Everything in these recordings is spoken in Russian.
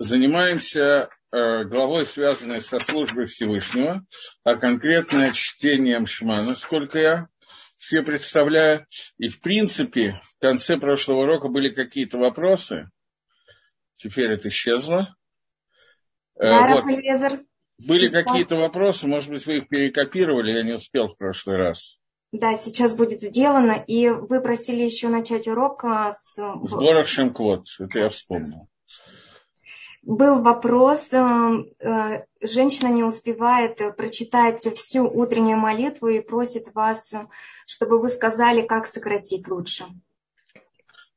занимаемся э, главой, связанной со службой Всевышнего, а конкретно чтением Шма, насколько я себе представляю. И, в принципе, в конце прошлого урока были какие-то вопросы. Теперь это исчезло. Э, вот. Были какие-то вопросы, может быть, вы их перекопировали, я не успел в прошлый раз. Да, сейчас будет сделано. И вы просили еще начать урок а, с... С Борох Шемквот, это я вспомнил. Был вопрос, э, э, женщина не успевает прочитать всю утреннюю молитву и просит вас, чтобы вы сказали, как сократить лучше.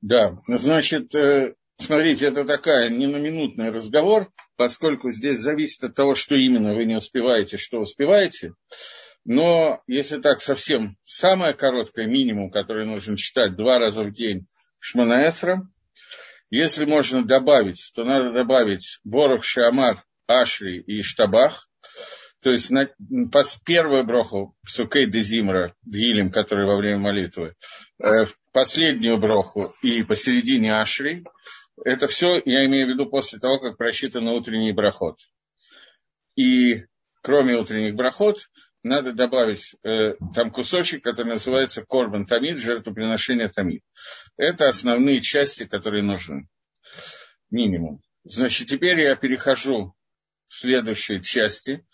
Да, значит, э, смотрите, это такая не на минутный разговор, поскольку здесь зависит от того, что именно вы не успеваете, что успеваете. Но если так совсем, самое короткое минимум, который нужно читать два раза в день Шманаэсра, если можно добавить, то надо добавить Борох, Шиамар, Ашри и Штабах, то есть на, по, первую броху Псукей Дезимра, Дгилем, который во время молитвы, э, последнюю броху и посередине Ашри, это все, я имею в виду, после того, как просчитан утренний брахот. И кроме утренних брахот, надо добавить э, там кусочек, который называется Корбан Тамид, жертвоприношение Тамид. Это основные части, которые нужны. Минимум. Значит, теперь я перехожу к следующей части.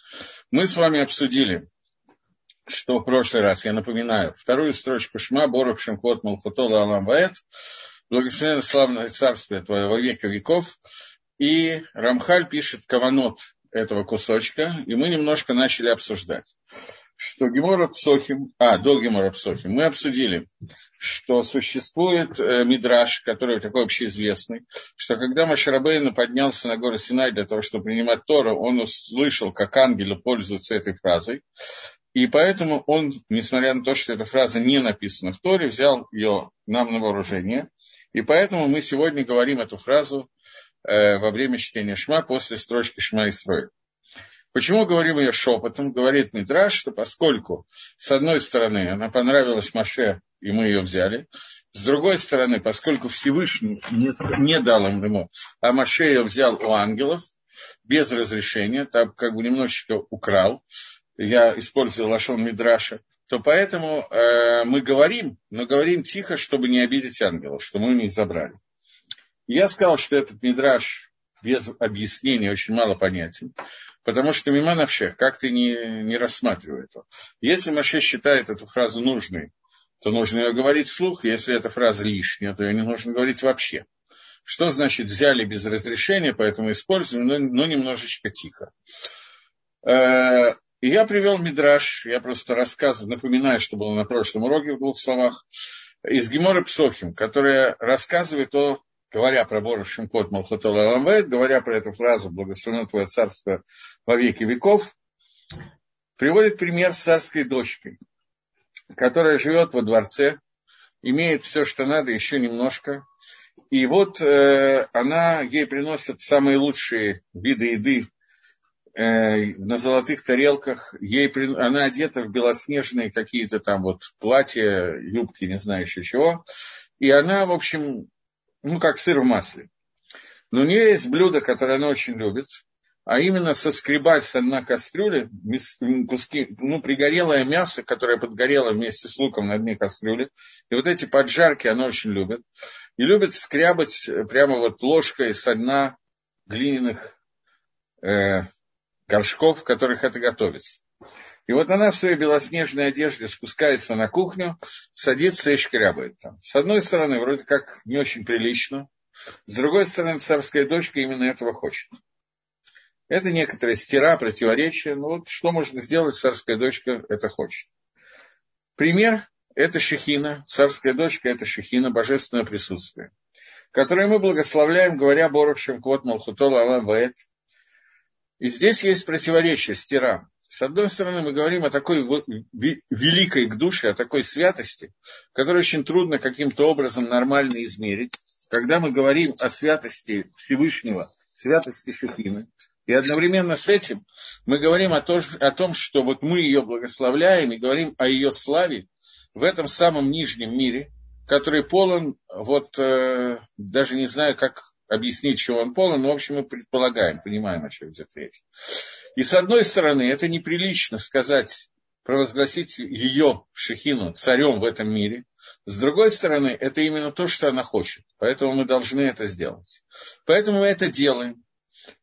Мы с вами обсудили, что в прошлый раз, я напоминаю, вторую строчку Шма, Боров, Шемкот, Малхутола, Алам, Ваэт, благословенное славное царствие Твое во века веков. И Рамхаль пишет Каванот этого кусочка, и мы немножко начали обсуждать, что Гемора Псохим, а, до Гемора Псохим, мы обсудили, что существует э, мидраж, который такой общеизвестный, что когда Машарабейна поднялся на гору Синай для того, чтобы принимать Тору, он услышал, как ангелы пользуются этой фразой, и поэтому он, несмотря на то, что эта фраза не написана в Торе, взял ее нам на вооружение. И поэтому мы сегодня говорим эту фразу во время чтения Шма после строчки Шма Исроиль. Почему говорим ее шепотом? Говорит Митраш, что поскольку, с одной стороны, она понравилась Маше, и мы ее взяли, с другой стороны, поскольку Всевышний не, дал им ему, а Маше ее взял у ангелов, без разрешения, так как бы немножечко украл, я использую лашон Мидраша, то поэтому э, мы говорим, но говорим тихо, чтобы не обидеть ангелов, что мы у них забрали. Я сказал, что этот мидраж без объяснения очень мало понятен, потому что мимо навшех как-то не, не рассматривает его. Если Маше считает эту фразу нужной, то нужно ее говорить вслух, если эта фраза лишняя, то ее не нужно говорить вообще. Что значит взяли без разрешения, поэтому используем, но, но немножечко тихо. Э, и я привел мидраж, я просто рассказываю, напоминаю, что было на прошлом уроке в двух словах, из Гемора Псохим, которая рассказывает о говоря про Бора Шимкот Малхатол Аламвейт, говоря про эту фразу «Благословено Твое царство во веки веков», приводит пример с царской дочкой, которая живет во дворце, имеет все, что надо, еще немножко. И вот э, она, ей приносят самые лучшие виды еды э, на золотых тарелках. Ей, она одета в белоснежные какие-то там вот платья, юбки, не знаю еще чего. И она, в общем, ну, как сыр в масле. Но у нее есть блюдо, которое она очень любит, а именно соскребать с дна кастрюли куски, ну, пригорелое мясо, которое подгорело вместе с луком на дне кастрюли. И вот эти поджарки она очень любит. И любит скрябать прямо вот ложкой со дна глиняных э, горшков, в которых это готовится. И вот она в своей белоснежной одежде спускается на кухню, садится и шкрябает там. С одной стороны, вроде как не очень прилично. С другой стороны, царская дочка именно этого хочет. Это некоторые стира, противоречия. Но вот что можно сделать, царская дочка это хочет. Пример – это Шехина, царская дочка – это Шехина, божественное присутствие, которое мы благословляем, говоря Борух Шемкот Малхутол Алам. И здесь есть противоречие стира. С одной стороны, мы говорим о такой великой к душе, о такой святости, которую очень трудно каким-то образом нормально измерить. Когда мы говорим о святости Всевышнего, святости Шехины, и одновременно с этим мы говорим о, том, о том, что вот мы ее благословляем и говорим о ее славе в этом самом нижнем мире, который полон, вот э, даже не знаю, как объяснить, чего он полон, но, в общем, мы предполагаем, понимаем, о чем идет речь. И с одной стороны, это неприлично сказать, провозгласить ее, Шехину, царем в этом мире. С другой стороны, это именно то, что она хочет. Поэтому мы должны это сделать. Поэтому мы это делаем.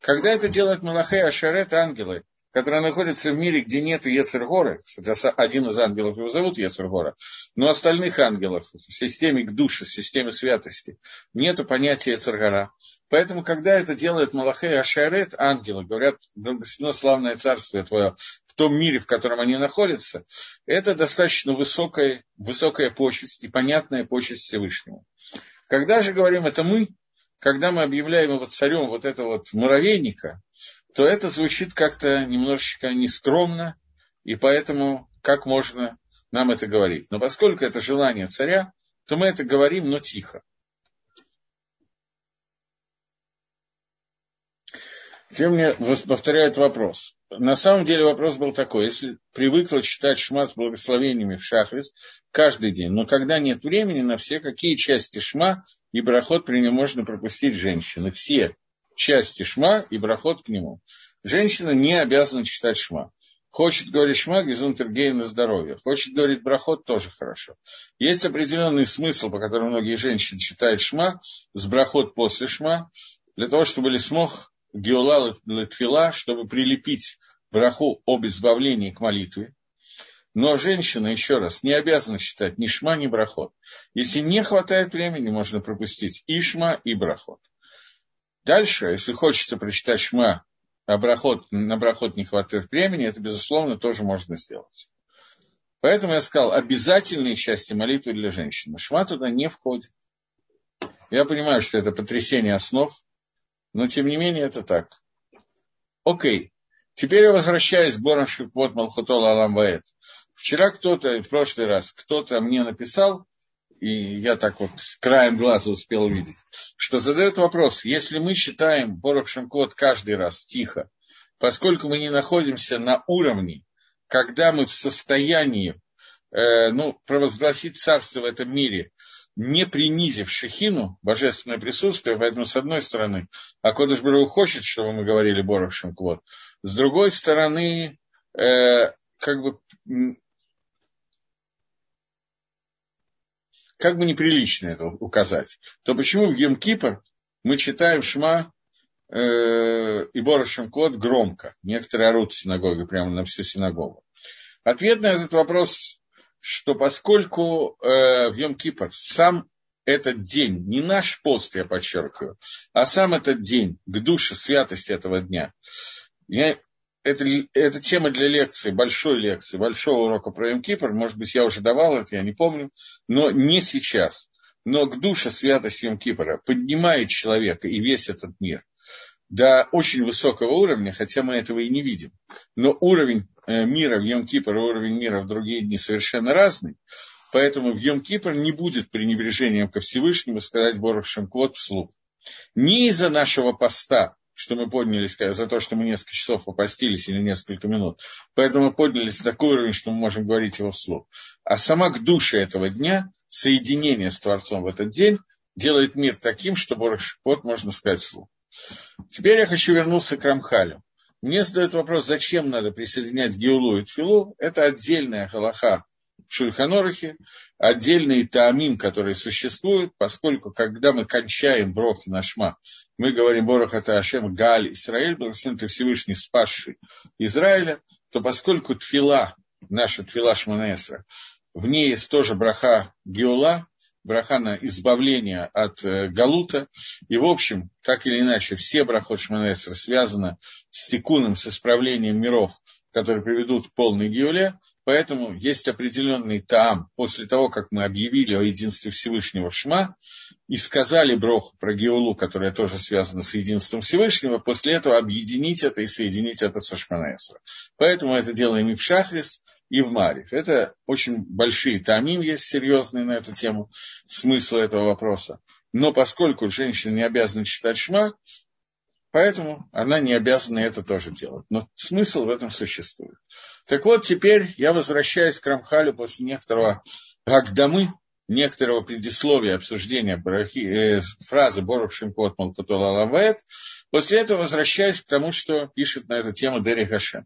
Когда это делает Малахей Ашарет, ангелы, которая находится в мире, где нет Ецергора, кстати, один из ангелов его зовут Ецергора, но остальных ангелов в системе к душе, в системе святости, нет понятия Ецергора. Поэтому, когда это делает Малахей Ашарет, ангелы говорят, благословено славное царствие твое, в том мире, в котором они находятся, это достаточно высокая, высокая почесть и понятная почесть Всевышнему. Когда же говорим это мы, когда мы объявляем его царем вот этого вот муравейника, то это звучит как-то немножечко нескромно, и поэтому как можно нам это говорить. Но поскольку это желание царя, то мы это говорим, но тихо. Теперь мне повторяют вопрос. На самом деле вопрос был такой. Если привыкла читать шма с благословениями в шахрис каждый день, но когда нет времени на все, какие части шма и брахот при нем можно пропустить женщины? Все части шма и брахот к нему. Женщина не обязана читать шма. Хочет говорить шма, гизунтергей на здоровье. Хочет говорить брахот, тоже хорошо. Есть определенный смысл, по которому многие женщины читают шма, с брахот после шма, для того, чтобы ли смог геола латфила, чтобы прилепить браху об избавлении к молитве. Но женщина, еще раз, не обязана читать ни шма, ни брахот. Если не хватает времени, можно пропустить и шма, и брахот. Дальше, если хочется прочитать шма, а на брахот не хватает времени, это, безусловно, тоже можно сделать. Поэтому я сказал, обязательные части молитвы для женщины. Шма туда не входит. Я понимаю, что это потрясение основ, но тем не менее это так. Окей. Теперь я возвращаюсь к Борам Шипот Малхутола Аламбаэт. Вчера кто-то, в прошлый раз, кто-то мне написал, и я так вот краем глаза успел увидеть, что задает вопрос, если мы считаем Борох Шемкот каждый раз тихо, поскольку мы не находимся на уровне, когда мы в состоянии э, ну, провозгласить царство в этом мире, не принизив Шехину, божественное присутствие, поэтому, с одной стороны, Акодыш Бару хочет, чтобы мы говорили Борох Шемкот, с другой стороны, э, как бы как бы неприлично это указать, то почему в Йом-Кипр мы читаем Шма э, и Бора Шемкот громко? Некоторые орут в синагоге, прямо на всю синагогу. Ответ на этот вопрос, что поскольку э, в Йом-Кипр сам этот день, не наш пост, я подчеркиваю, а сам этот день, к душе святости этого дня, я это, это тема для лекции, большой лекции, большого урока про Йом Кипр. Может быть, я уже давал это, я не помню, но не сейчас. Но к душе святости Йом Кипра поднимает человека и весь этот мир до очень высокого уровня, хотя мы этого и не видим. Но уровень э, мира в Йом Кипр и уровень мира в другие дни совершенно разный. Поэтому в Йом Кипр не будет пренебрежением ко Всевышнему сказать Борох Шемкот вслух. Не из-за нашего поста, что мы поднялись за то, что мы несколько часов попастились или несколько минут. Поэтому мы поднялись на такой уровень, что мы можем говорить его вслух. А сама к душе этого дня, соединение с Творцом в этот день, делает мир таким, что вот можно сказать вслух. Теперь я хочу вернуться к Рамхалю. Мне задают вопрос, зачем надо присоединять Геулу и Тфилу. Это отдельная галаха в Шульханорахе, отдельные таамим, которые существуют, поскольку когда мы кончаем брох на шма, мы говорим Борох это Ашем Галь Израиль, благословен ты Всевышний, спасший Израиля, то поскольку тфила, наша тфила Шманесра, в ней есть тоже браха Геула, браха на избавление от э, Галута. И, в общем, так или иначе, все брахот Шманесра связаны с тикуном, с исправлением миров, которые приведут к полной Геуле. Поэтому есть определенный таам после того, как мы объявили о единстве Всевышнего Шма и сказали Броху про Геулу, которая тоже связана с единством Всевышнего, после этого объединить это и соединить это со Шманаэсра. Поэтому это делаем и в Шахрис, и в Мариф. Это очень большие тамим есть серьезные на эту тему, смысл этого вопроса. Но поскольку женщина не обязана читать Шма, Поэтому она не обязана это тоже делать. Но смысл в этом существует. Так вот, теперь я возвращаюсь к Рамхалю после некоторого Агдамы, некоторого предисловия обсуждения брахи, э, фразы «Борух Шимкот Малкутола Лавет», после этого возвращаюсь к тому, что пишет на эту тему Дери Хашем.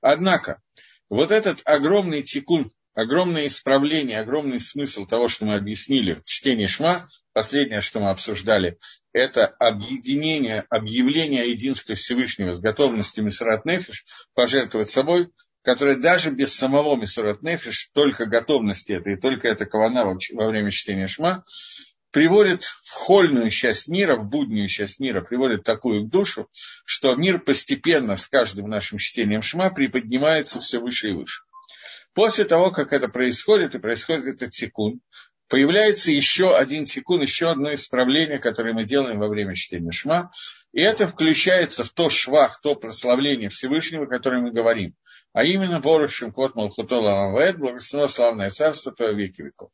Однако, вот этот огромный тикун, огромное исправление, огромный смысл того, что мы объяснили в чтении Шма, последнее, что мы обсуждали, это объединение, объявление о единстве Всевышнего с готовностью Мисрат Нефиш пожертвовать собой, которая даже без самого Мисурат Нефиш, только готовности этой, только эта кавана во время чтения Шма, приводит в хольную часть мира, в буднюю часть мира, приводит такую душу, что мир постепенно с каждым нашим чтением Шма приподнимается все выше и выше. После того, как это происходит, и происходит этот секунд, появляется еще один секунд, еще одно исправление, которое мы делаем во время чтения Шма, и это включается в то швах, то прославление Всевышнего, о котором мы говорим, а именно Борушим Кот Малхутола Амавет, благословено славное царство Твое веки веков.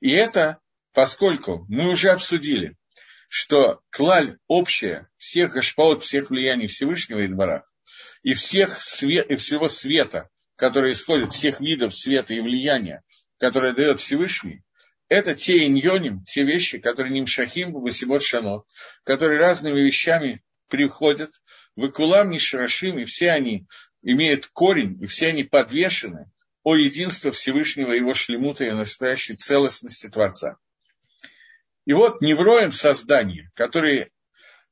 И это, поскольку мы уже обсудили, что клаль общая всех гашпаот, всех влияний Всевышнего и Двора, и, всех свет, и всего света, который исходит, всех видов света и влияния, которое дает Всевышний, это те иньоним, те вещи, которые ним шахим, басибот шано, которые разными вещами приходят, выкулам не шарашим, и все они имеют корень, и все они подвешены о единстве Всевышнего, его шлемута и настоящей целостности Творца. И вот невроем создания, которые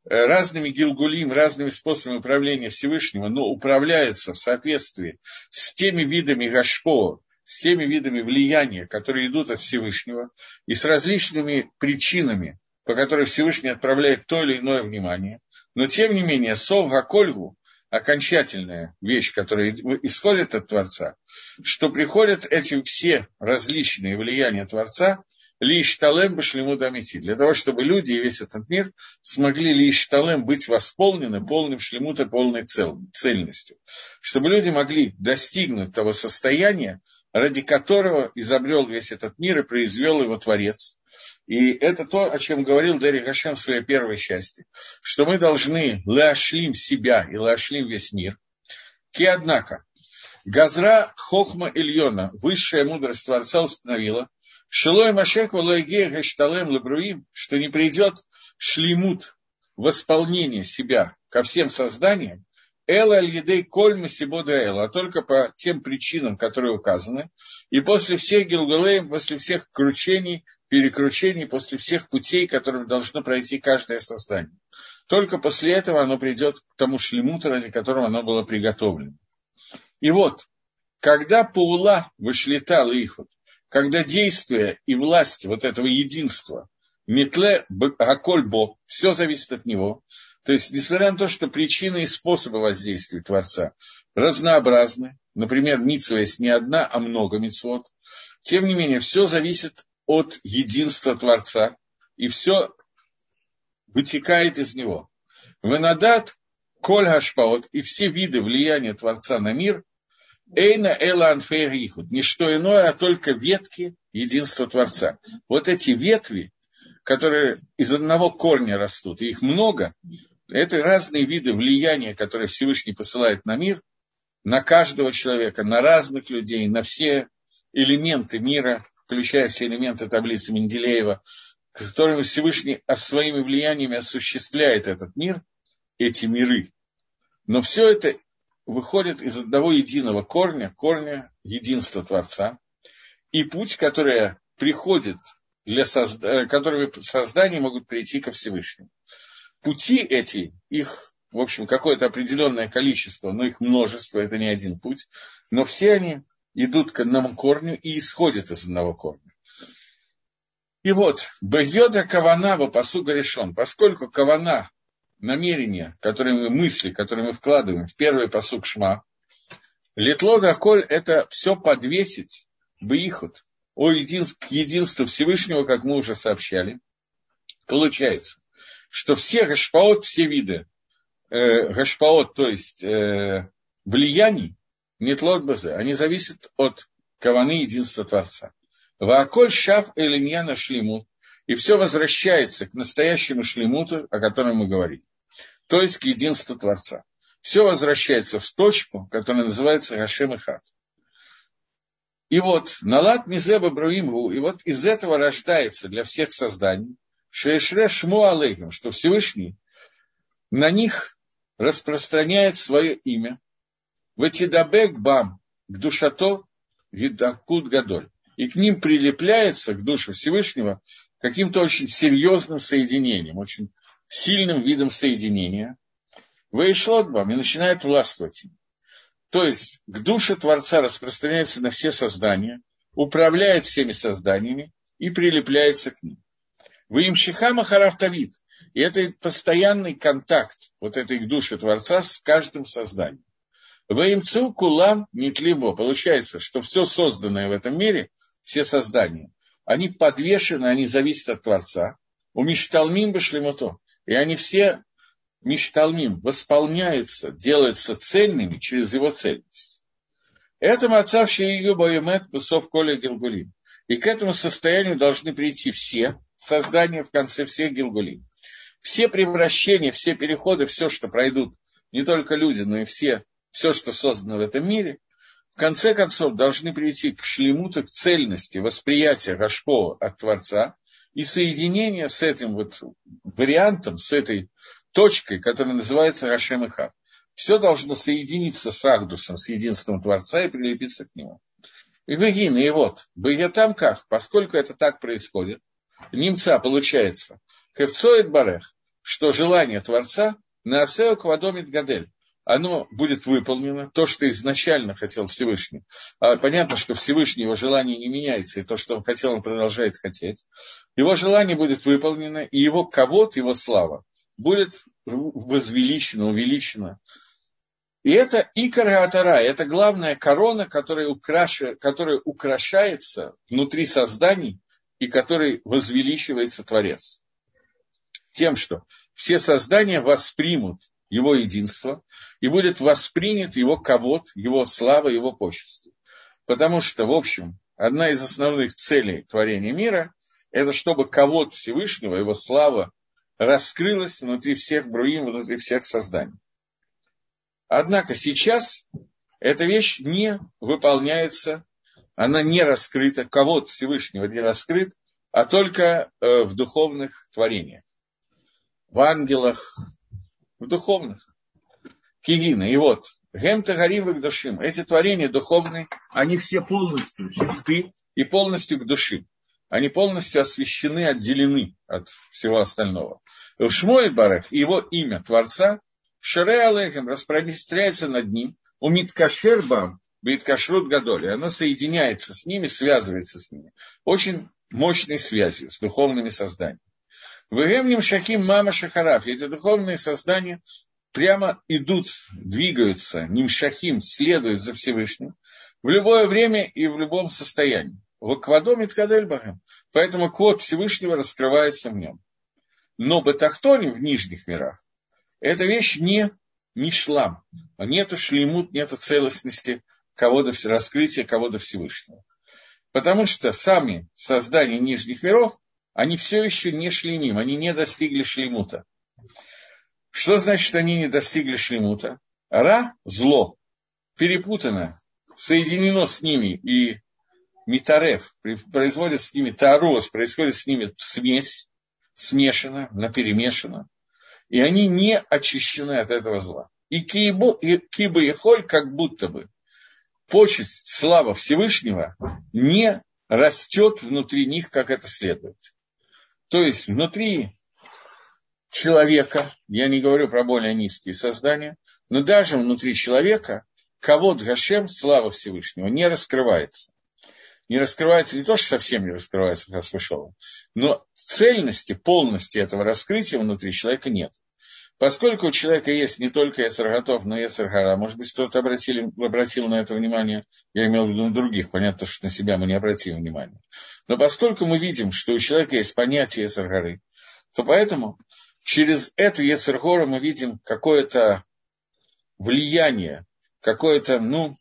Э, разными гилгулим, разными способами управления Всевышнего, но управляется в соответствии с теми видами гашпо, с теми видами влияния, которые идут от Всевышнего, и с различными причинами, по которым Всевышний отправляет то или иное внимание. Но, тем не менее, сов гакольгу, окончательная вещь, которая исходит от Творца, что приходят эти все различные влияния Творца лишь талем башлему дамити, для того, чтобы люди и весь этот мир смогли лишь талем быть восполнены полным шлемута, полной цел, цельностью. Чтобы люди могли достигнуть того состояния, ради которого изобрел весь этот мир и произвел его Творец. И это то, о чем говорил Дерри Гашем в своей первой части, что мы должны лашлим себя и лашлим весь мир. Ки, однако, Газра Хохма Ильона, высшая мудрость Творца установила, Шилой Машек Валайге Гашталем Лабруим, что не придет шлемут, восполнение себя ко всем созданиям, Эла Аль-Едей Коль Масибода Эла, а только по тем причинам, которые указаны, и после всех Гилгалеем, после всех кручений, перекручений, после всех путей, которыми должно пройти каждое создание. Только после этого оно придет к тому шлемуту, ради которого оно было приготовлено. И вот, когда Паула вышлетал Ихот, когда действие и власть вот этого единства, метле акольбо, все зависит от него. То есть, несмотря на то, что причины и способы воздействия Творца разнообразны, например, митсва есть не одна, а много митцвот, тем не менее, все зависит от единства Творца, и все вытекает из него. Венадат, коль хашпаот, и все виды влияния Творца на мир Эйна эла анфейрихуд. Не что иное, а только ветки единства Творца. Вот эти ветви, которые из одного корня растут, и их много, это разные виды влияния, которые Всевышний посылает на мир, на каждого человека, на разных людей, на все элементы мира, включая все элементы таблицы Менделеева, которыми Всевышний своими влияниями осуществляет этот мир, эти миры. Но все это выходит из одного единого корня, корня единства Творца, и путь, который приходит для созда... Которыми создания могут прийти ко Всевышнему. Пути эти, их, в общем, какое-то определенное количество, но их множество, это не один путь, но все они идут к одному корню и исходят из одного корня. И вот, Бьода Кавана Вапасуга решен, поскольку Кавана намерения, которые мы, мысли, которые мы вкладываем в первый посук Шма, Литло Коль – это все подвесить, Бейхут, о единств, к единству Всевышнего, как мы уже сообщали. Получается, что все гашпаот, все виды э, гашпаот, то есть э, влияний, нетлот базе, они зависят от каваны единства Творца. Вааколь шаф элиньяна шлимут, и все возвращается к настоящему шлемуту, о котором мы говорим то есть к единству Творца. Все возвращается в точку, которая называется Гашем и Хат. И вот, Налат Мизеба Бруимгу, и вот из этого рождается для всех созданий Шешре Шму Алейхим, что Всевышний на них распространяет свое имя. Ватидабек Бам, к душато Гидакут Гадоль. И к ним прилепляется, к душе Всевышнего, каким-то очень серьезным соединением, очень сильным видом соединения. Вейшлотбам и начинает властвовать им. То есть к душе Творца распространяется на все создания, управляет всеми созданиями и прилепляется к ним. Вы им шихама харафтавит. И это постоянный контакт вот этой души Творца с каждым созданием. Вы им цу кулам нетлибо. Получается, что все созданное в этом мире, все создания, они подвешены, они зависят от Творца. У Мишталмим Башлемото. И они все Мишталмим восполняются, делаются цельными через его цельность. Это мацавший ее боемет пусов коля гилгулим. И к этому состоянию должны прийти все создания в конце всех гилгулим. Все превращения, все переходы, все, что пройдут, не только люди, но и все, все, что создано в этом мире, в конце концов должны прийти к шлемуту, к цельности восприятия Гашпова от Творца и соединения с этим вот вариантом, с этой точкой, которая называется Рашем. Все должно соединиться с Агдусом, с единством Творца и прилепиться к нему. И Бегин, и вот, там как, поскольку это так происходит, немца получается, Кевцоид Барех, что желание Творца на Асео Квадомит Гадель, оно будет выполнено, то, что изначально хотел Всевышний. А понятно, что Всевышний его желание не меняется, и то, что он хотел, он продолжает хотеть. Его желание будет выполнено, и его кого-то, его слава, будет возвеличено, увеличено. И это икора атара, это главная корона, которая, украша, которая украшается внутри созданий и которой возвеличивается Творец. Тем, что все создания воспримут его единство, и будет воспринят его ковод, его слава, его почести. Потому что, в общем, одна из основных целей творения мира – это чтобы ковод Всевышнего, его слава, раскрылась внутри всех бруим, внутри всех созданий. Однако сейчас эта вещь не выполняется, она не раскрыта, кого-то Всевышнего не раскрыт, а только э, в духовных творениях, в ангелах, в духовных. Кигина. И вот, Гемта Гарим душим. Эти творения духовные, они все полностью чисты и полностью к душе они полностью освящены, отделены от всего остального. Шмой Барах, его имя Творца, Шаре Алехем распространяется над ним, умит кашербам, бит кашрут гадоли, оно соединяется с ними, связывается с ними. Очень мощной связью с духовными созданиями. Вегемним шахим мама шахараф. Эти духовные создания прямо идут, двигаются, нимшахим, следуют за Всевышним в любое время и в любом состоянии. В Аквадоме Ткадельбахем. Поэтому код Всевышнего раскрывается в нем. Но Батахтоне в нижних мирах эта вещь не, не шлам. Нету шлемут, нету целостности кого-то раскрытия кого-то Всевышнего. Потому что сами создания нижних миров, они все еще не шлемим, они не достигли шлемута. Что значит, они не достигли шлемута? Ра – зло, перепутано, соединено с ними и Митарев производит с ними тароз, происходит с ними смесь, смешана, наперемешана, и они не очищены от этого зла. И киба и холь как будто бы почесть, слава Всевышнего не растет внутри них, как это следует. То есть внутри человека, я не говорю про более низкие создания, но даже внутри человека кого Гашем, слава Всевышнего, не раскрывается не раскрывается, не то, что совсем не раскрывается Хасвышова, но цельности, полности этого раскрытия внутри человека нет. Поскольку у человека есть не только Яцерготов, но и Яцергара, может быть, кто-то обратил, обратил на это внимание, я имел в виду на других, понятно, что на себя мы не обратим внимания. Но поскольку мы видим, что у человека есть понятие Яцергары, то поэтому через эту Яцергору мы видим какое-то влияние, какое-то, ну,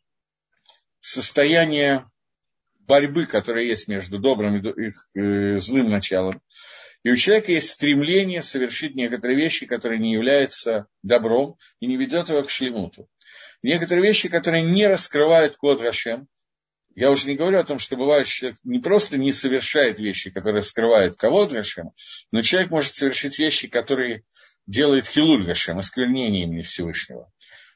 состояние борьбы, которая есть между добрым и э, злым началом. И у человека есть стремление совершить некоторые вещи, которые не являются добром и не ведет его к шлемуту. Некоторые вещи, которые не раскрывают код Рашем, Я уже не говорю о том, что бывает, что человек не просто не совершает вещи, которые скрывают кого-то Гашема, но человек может совершить вещи, которые делают хилуль Гашем, осквернение имени Всевышнего.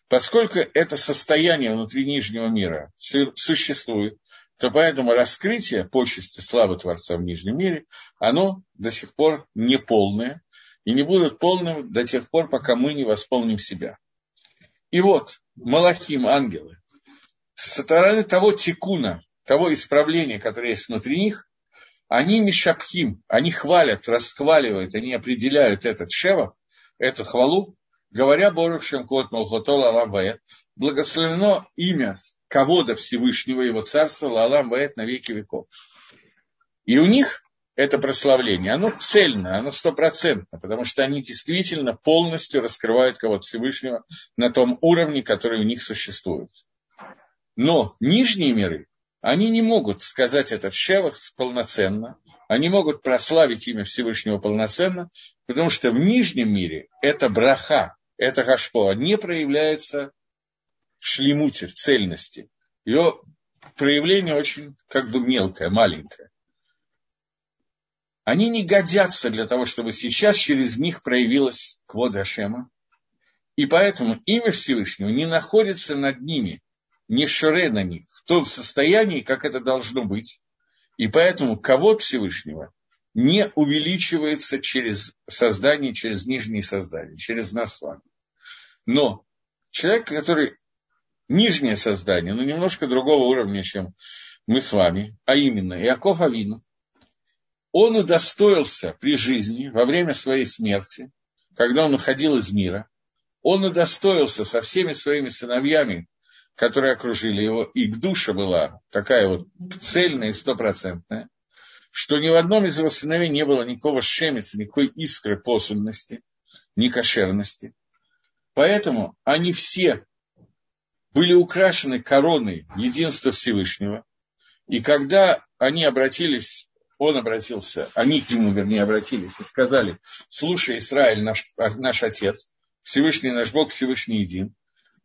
Поскольку это состояние внутри Нижнего мира существует, то поэтому раскрытие почести славы Творца в Нижнем мире, оно до сих пор не полное, и не будет полным до тех пор, пока мы не восполним себя. И вот, Малахим, ангелы, со стороны того тикуна, того исправления, которое есть внутри них, они мишапхим, они хвалят, расхваливают, они определяют этот шевах, эту хвалу, говоря Борух Шемкот Малхотола Алам благословено имя кого-то Всевышнего, его царства, Лалам Ваэт на веки веков. И у них это прославление, оно цельно, оно стопроцентно, потому что они действительно полностью раскрывают кого-то Всевышнего на том уровне, который у них существует. Но нижние миры, они не могут сказать этот шевах полноценно, они могут прославить имя Всевышнего полноценно, потому что в нижнем мире это браха, это гашпо не проявляется в шлемуте, в цельности. Ее проявление очень как бы мелкое, маленькое. Они не годятся для того, чтобы сейчас через них проявилась Квода Шема. И поэтому имя Всевышнего не находится над ними, не шуре на них, в том состоянии, как это должно быть. И поэтому кого Всевышнего не увеличивается через создание, через нижние создания, через нас с вами. Но человек, который нижнее создание, но немножко другого уровня, чем мы с вами, а именно Иаков Авину, он удостоился при жизни, во время своей смерти, когда он уходил из мира, он удостоился со всеми своими сыновьями, которые окружили его, и к душе была такая вот цельная и стопроцентная, что ни в одном из его сыновей не было никакого шемица, никакой искры посульности, ни кошерности. Поэтому они все были украшены короной единства Всевышнего. И когда они обратились, он обратился, они к нему, вернее, обратились и сказали, слушай, Израиль, наш, наш отец, Всевышний наш Бог, Всевышний един,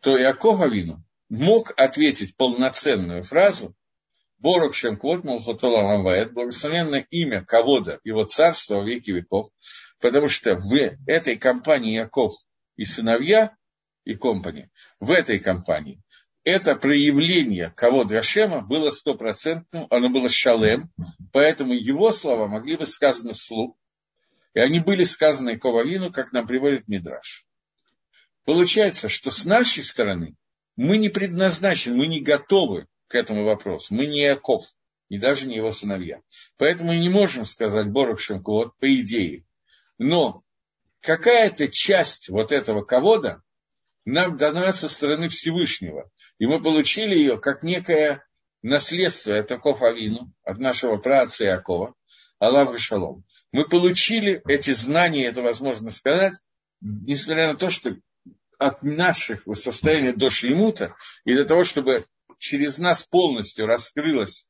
то Иаков Авину мог ответить полноценную фразу Борук Шемквот Малхотола Ламваэт, благословенное имя кого-то, его царства в веки веков, потому что в этой компании Яков и сыновья и компании, в этой компании, это проявление кого Гашема было стопроцентным, оно было шалем, поэтому его слова могли быть сказаны вслух, и они были сказаны Ковавину, как нам приводит Мидраш. Получается, что с нашей стороны мы не предназначены, мы не готовы к этому вопросу. Мы не Яков, и даже не его сыновья. Поэтому мы не можем сказать Борух Шемкот по идее. Но какая-то часть вот этого ковода нам дана со стороны Всевышнего. И мы получили ее как некое наследство от Аков Авину, от нашего праотца Иакова, Аллах и Шалом. Мы получили эти знания, это возможно сказать, несмотря на то, что от наших состояния до шлемута, и для того, чтобы через нас полностью раскрылось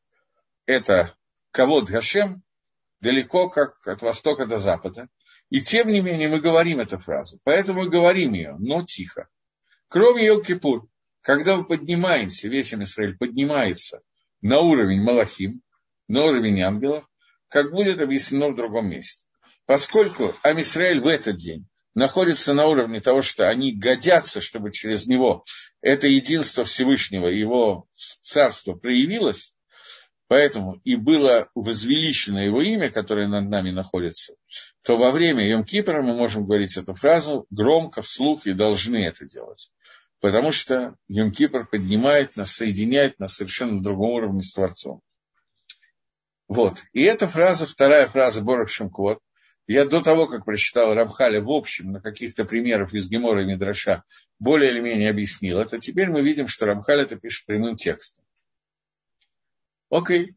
это кого Гашем, далеко как от востока до запада. И тем не менее мы говорим эту фразу. Поэтому мы говорим ее, но тихо. Кроме Йом-Кипур, когда мы поднимаемся, весь Израиль поднимается на уровень Малахим, на уровень ангелов, как будет объяснено в другом месте. Поскольку Амисраэль в этот день находится на уровне того, что они годятся, чтобы через него это единство Всевышнего, его царство проявилось, поэтому и было возвеличено его имя, которое над нами находится, то во время Йом-Кипра мы можем говорить эту фразу громко, вслух и должны это делать. Потому что Йом-Кипр поднимает нас, соединяет нас совершенно другом уровне с Творцом. Вот. И эта фраза, вторая фраза Борох Шемкот, я до того, как прочитал Рамхаля в общем, на каких-то примерах из Гемора и Мидраша, более или менее объяснил это, теперь мы видим, что Рамхаль это пишет прямым текстом. Окей.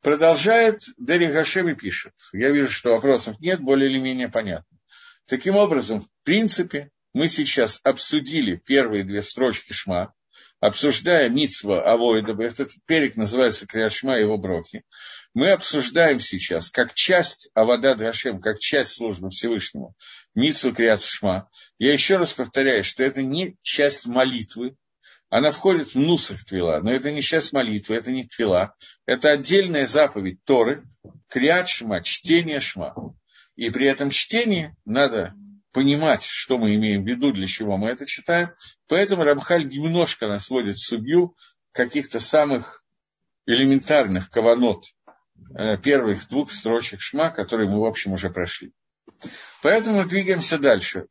Продолжает Дери Гашем и пишет. Я вижу, что вопросов нет, более или менее понятно. Таким образом, в принципе, мы сейчас обсудили первые две строчки Шма, обсуждая Мицва Авойда, этот перек называется Криашма и его брохи, мы обсуждаем сейчас, как часть Авада Драшем, как часть службы Всевышнему, Митсу Криат. Я еще раз повторяю, что это не часть молитвы, она входит в нусах твила, но это не часть молитвы, это не твила, это отдельная заповедь Торы, криат чтение шма. И при этом чтении надо понимать, что мы имеем в виду, для чего мы это читаем. Поэтому Рамхаль немножко нас вводит в судью каких-то самых элементарных каванот э, первых двух строчек шма, которые мы, в общем, уже прошли. Поэтому двигаемся дальше.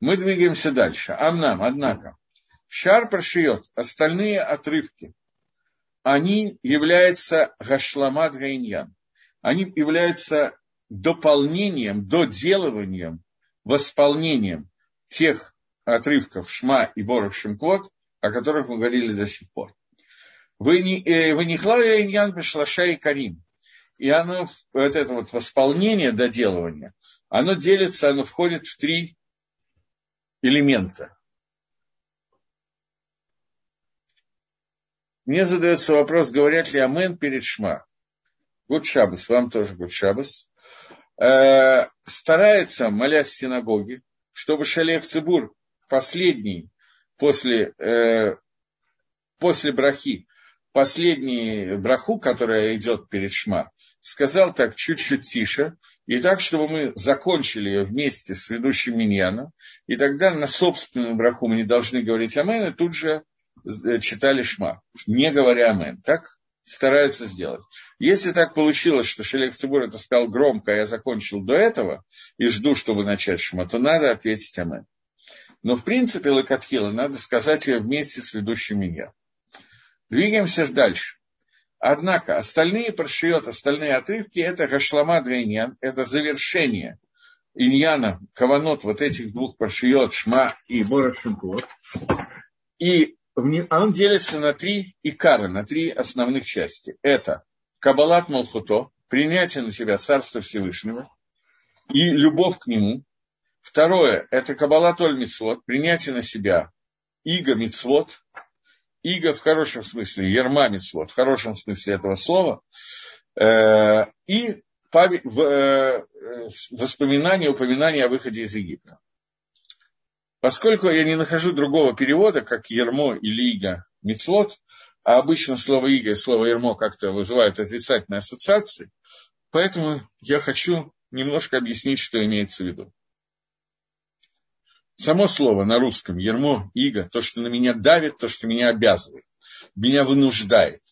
Мы двигаемся дальше. Амнам, однако, шар прошиет, остальные отрывки, они являются гашламат гаиньян. Они являются дополнением, доделыванием, восполнением тех отрывков Шма и Боров Шимкот, о которых мы говорили до сих пор. Вы не Вынихлали Иньян Бешлаша и Карим. И оно, вот это вот восполнение, доделывание, оно делится, оно входит в три элемента. Мне задается вопрос, говорят ли Амен перед Шма. Гуд Шабас, вам тоже Гуд Шабас. Э, старается, молясь в синагоге, чтобы Шалех Цибур, последний после, э, после брахи, последний браху, которая идет перед Шма, сказал так чуть-чуть тише, и так, чтобы мы закончили ее вместе с ведущим Миньяном, и тогда на собственную браху мы не должны говорить Амен, и тут же э, читали Шма, не говоря Амен. Так стараются сделать. Если так получилось, что Шелех Цибур это сказал громко, а я закончил до этого, и жду, чтобы начать Шма, то надо ответить Амен. Но в принципе Лакатхила надо сказать ее вместе с ведущим меня. Двигаемся дальше. Однако остальные паршиот, остальные отрывки – это Гашлама Двейнян, это завершение иньяна, каванот вот этих двух паршиот, Шма и Бора И он делится на три икары, на три основных части. Это Кабалат Малхуто, принятие на себя Царства Всевышнего и любовь к нему. Второе – это Кабалат Оль Мицвод, принятие на себя Иго Мицвод, Иго в хорошем смысле, Ерма Мицвод, в хорошем смысле этого слова, э, и э, воспоминание, упоминание о выходе из Египта. Поскольку я не нахожу другого перевода, как ермо или иго мицвод, а обычно слово иго и слово ермо как-то вызывают отрицательные ассоциации, поэтому я хочу немножко объяснить, что имеется в виду. Само слово на русском ермо, иго, то, что на меня давит, то, что меня обязывает, меня вынуждает.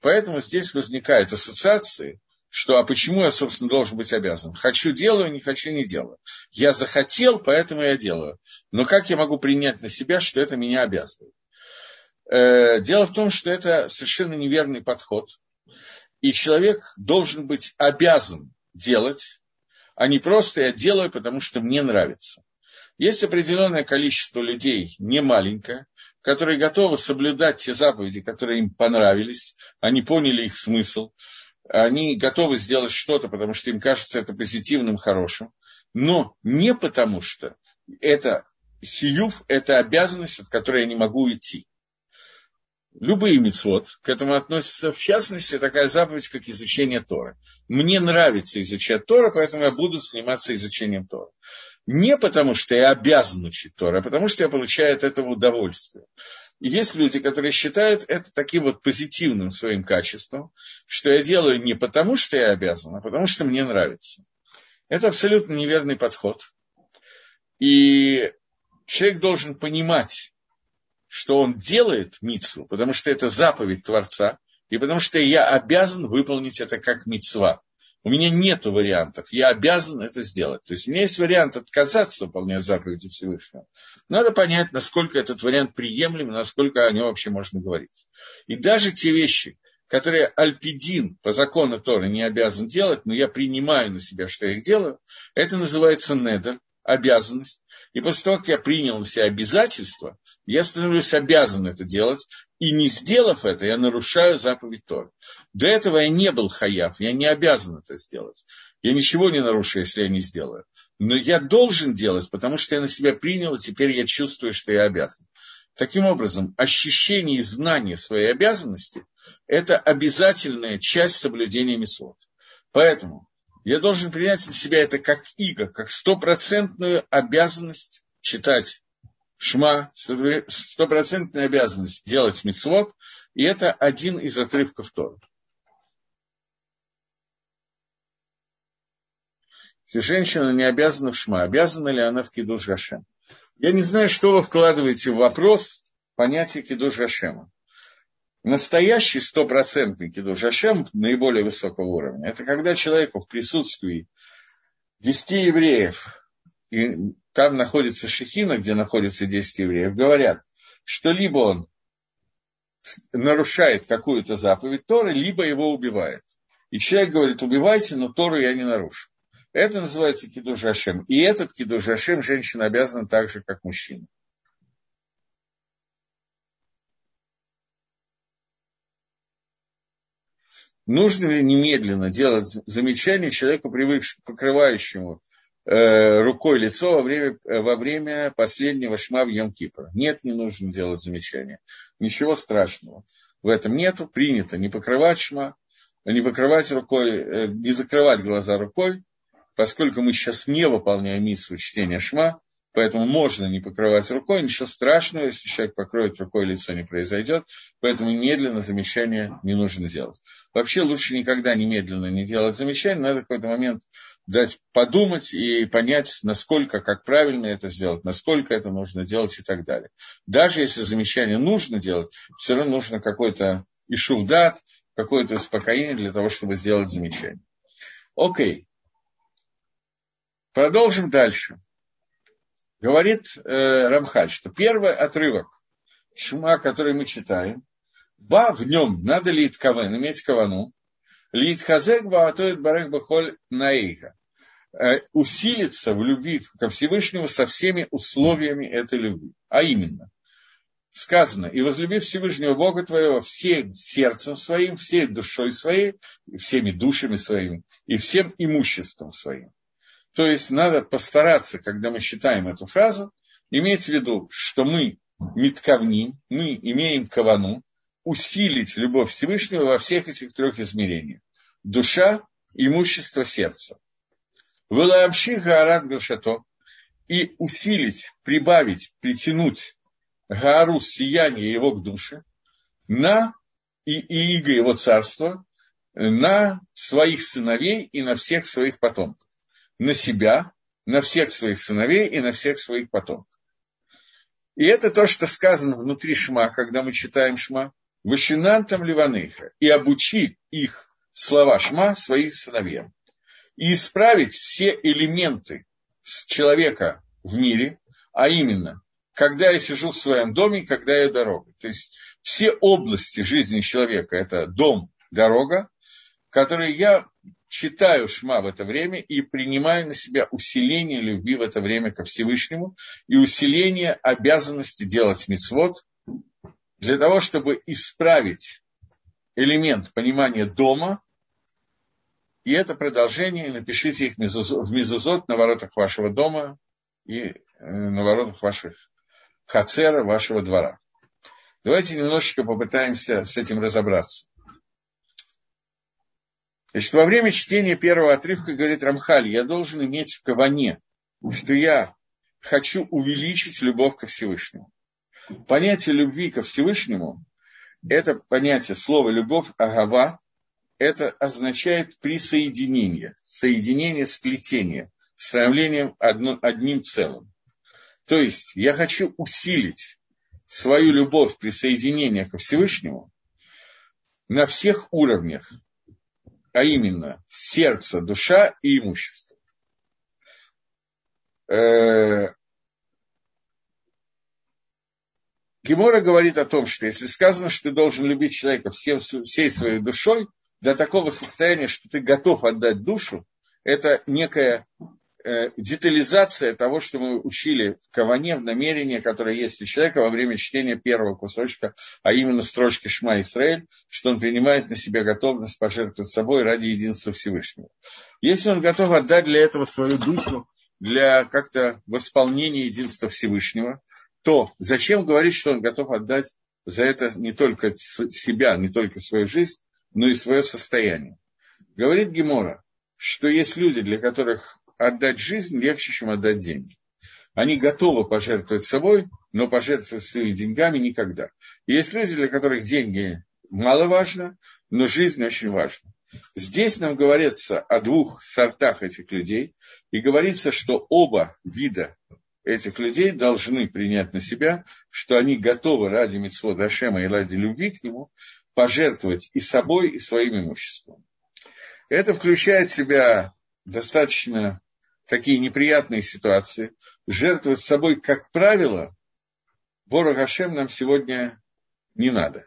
Поэтому здесь возникают ассоциации – что а почему я, собственно, должен быть обязан? Хочу делаю, не хочу не делаю. Я захотел, поэтому я делаю. Но как я могу принять на себя, что это меня обязывает? Э, дело в том, что это совершенно неверный подход. И человек должен быть обязан делать, а не просто я делаю, потому что мне нравится. Есть определенное количество людей, не маленькое, которые готовы соблюдать те заповеди, которые им понравились, они поняли их смысл, они готовы сделать что-то, потому что им кажется это позитивным, хорошим, но не потому что это хиюв, это обязанность, от которой я не могу идти. Любые мецвод к этому относятся, в частности, такая заповедь, как изучение Тора. Мне нравится изучать Тора, поэтому я буду заниматься изучением Тора. Не потому, что я обязан учить Тора, а потому, что я получаю от этого удовольствие. Есть люди, которые считают это таким вот позитивным своим качеством, что я делаю не потому, что я обязан, а потому, что мне нравится. Это абсолютно неверный подход. И человек должен понимать, что он делает мицву, потому что это заповедь Творца, и потому что я обязан выполнить это как мицва. У меня нет вариантов, я обязан это сделать. То есть у меня есть вариант отказаться выполнять заповеди Всевышнего. Надо понять, насколько этот вариант приемлем, насколько о нем вообще можно говорить. И даже те вещи, которые Альпидин по закону Торы не обязан делать, но я принимаю на себя, что я их делаю, это называется недер, обязанность. И после того, как я принял на себя обязательство, я становлюсь обязан это делать, и не сделав это, я нарушаю заповедь Торы. До этого я не был хаяв, я не обязан это сделать. Я ничего не нарушу, если я не сделаю. Но я должен делать, потому что я на себя принял, и теперь я чувствую, что я обязан. Таким образом, ощущение и знание своей обязанности – это обязательная часть соблюдения мисот. Поэтому я должен принять на себя это как иго, как стопроцентную обязанность читать Шма, стопроцентная обязанность делать мицвод, и это один из отрывков Торы. Если женщина не обязана в шма, обязана ли она в кидуш Гашем? Я не знаю, что вы вкладываете в вопрос понятие кидуш Гашема. Настоящий стопроцентный кидуш Гашем наиболее высокого уровня, это когда человеку в присутствии десяти евреев, и там находится Шехина, где находится десять евреев, говорят, что либо он нарушает какую-то заповедь Торы, либо его убивает. И человек говорит, убивайте, но Тору я не нарушу. Это называется кидуш. И этот кидуш женщина обязана так же, как мужчина. Нужно ли немедленно делать замечание человеку, привыкшему, покрывающему э, рукой лицо во время, во время последнего шма в Йом-Кипра? Нет, не нужно делать замечание. Ничего страшного в этом нету. Принято не покрывать шма, не покрывать рукой, э, не закрывать глаза рукой, поскольку мы сейчас не выполняем миссу чтения шма, поэтому можно не покрывать рукой, ничего страшного, если человек покроет рукой, лицо не произойдет, поэтому медленно замечания не нужно делать. Вообще лучше никогда немедленно не делать замечания, надо в какой-то момент дать подумать и понять, насколько, как правильно это сделать, насколько это нужно делать и так далее. Даже если замечание нужно делать, все равно нужно какой-то ишувдат, какое-то успокоение для того, чтобы сделать замечание. Окей. Продолжим дальше. Говорит э, Рамхаль, что первый отрывок Шма, который мы читаем, ба в нем надо лить кавен, иметь кавану, лить хазек баатоид барех бахоль наиха, э, усилиться в любви ко Всевышнему со всеми условиями этой любви. А именно, сказано, и возлюби Всевышнего Бога твоего всем сердцем своим, всей душой своей, всеми душами своими и всем имуществом своим. То есть надо постараться, когда мы считаем эту фразу, иметь в виду, что мы митковним, мы имеем кавану, усилить любовь Всевышнего во всех этих трех измерениях. Душа, имущество, сердце. Вылаамши Гаарат Гашато и усилить, прибавить, притянуть Гаару сияние его к душе на и, и иго его царства на своих сыновей и на всех своих потомков на себя, на всех своих сыновей и на всех своих потомков. И это то, что сказано внутри Шма, когда мы читаем Шма. Вашинантам Ливаныха и обучи их слова Шма своим сыновьям. И исправить все элементы человека в мире, а именно, когда я сижу в своем доме, когда я дорога. То есть все области жизни человека – это дом, дорога, которые я читаю Шма в это время и принимаю на себя усиление любви в это время ко Всевышнему и усиление обязанности делать мицвод для того, чтобы исправить элемент понимания дома, и это продолжение, напишите их в мезузот на воротах вашего дома и э, на воротах ваших хацера, вашего двора. Давайте немножечко попытаемся с этим разобраться. Значит, во время чтения первого отрывка говорит Рамхаль, я должен иметь в каване, что я хочу увеличить любовь ко Всевышнему. Понятие любви ко Всевышнему, это понятие слова любовь, агава, это означает присоединение, соединение, сплетение, становлением одно, одним целым. То есть я хочу усилить свою любовь присоединения ко Всевышнему на всех уровнях, а именно сердце, душа и имущество. Э, Гемора говорит о том, что если сказано, что ты должен любить человека всем, всей своей душой, до такого состояния, что ты готов отдать душу, это некая Э, детализация того, что мы учили в Каване, в намерении, которое есть у человека во время чтения первого кусочка, а именно строчки Шма Исраэль, что он принимает на себя готовность пожертвовать собой ради единства Всевышнего. Если он готов отдать для этого свою душу, для как-то восполнения единства Всевышнего, то зачем говорить, что он готов отдать за это не только себя, не только свою жизнь, но и свое состояние? Говорит Гемора, что есть люди, для которых отдать жизнь легче, чем отдать деньги. Они готовы пожертвовать собой, но пожертвовать своими деньгами никогда. Есть люди, для которых деньги мало важно, но жизнь очень важна. Здесь нам говорится о двух сортах этих людей, и говорится, что оба вида этих людей должны принять на себя, что они готовы ради Митцвот Ашема и ради любви к нему пожертвовать и собой, и своим имуществом. Это включает в себя достаточно такие неприятные ситуации. Жертвовать собой, как правило, Бору Гашем нам сегодня не надо.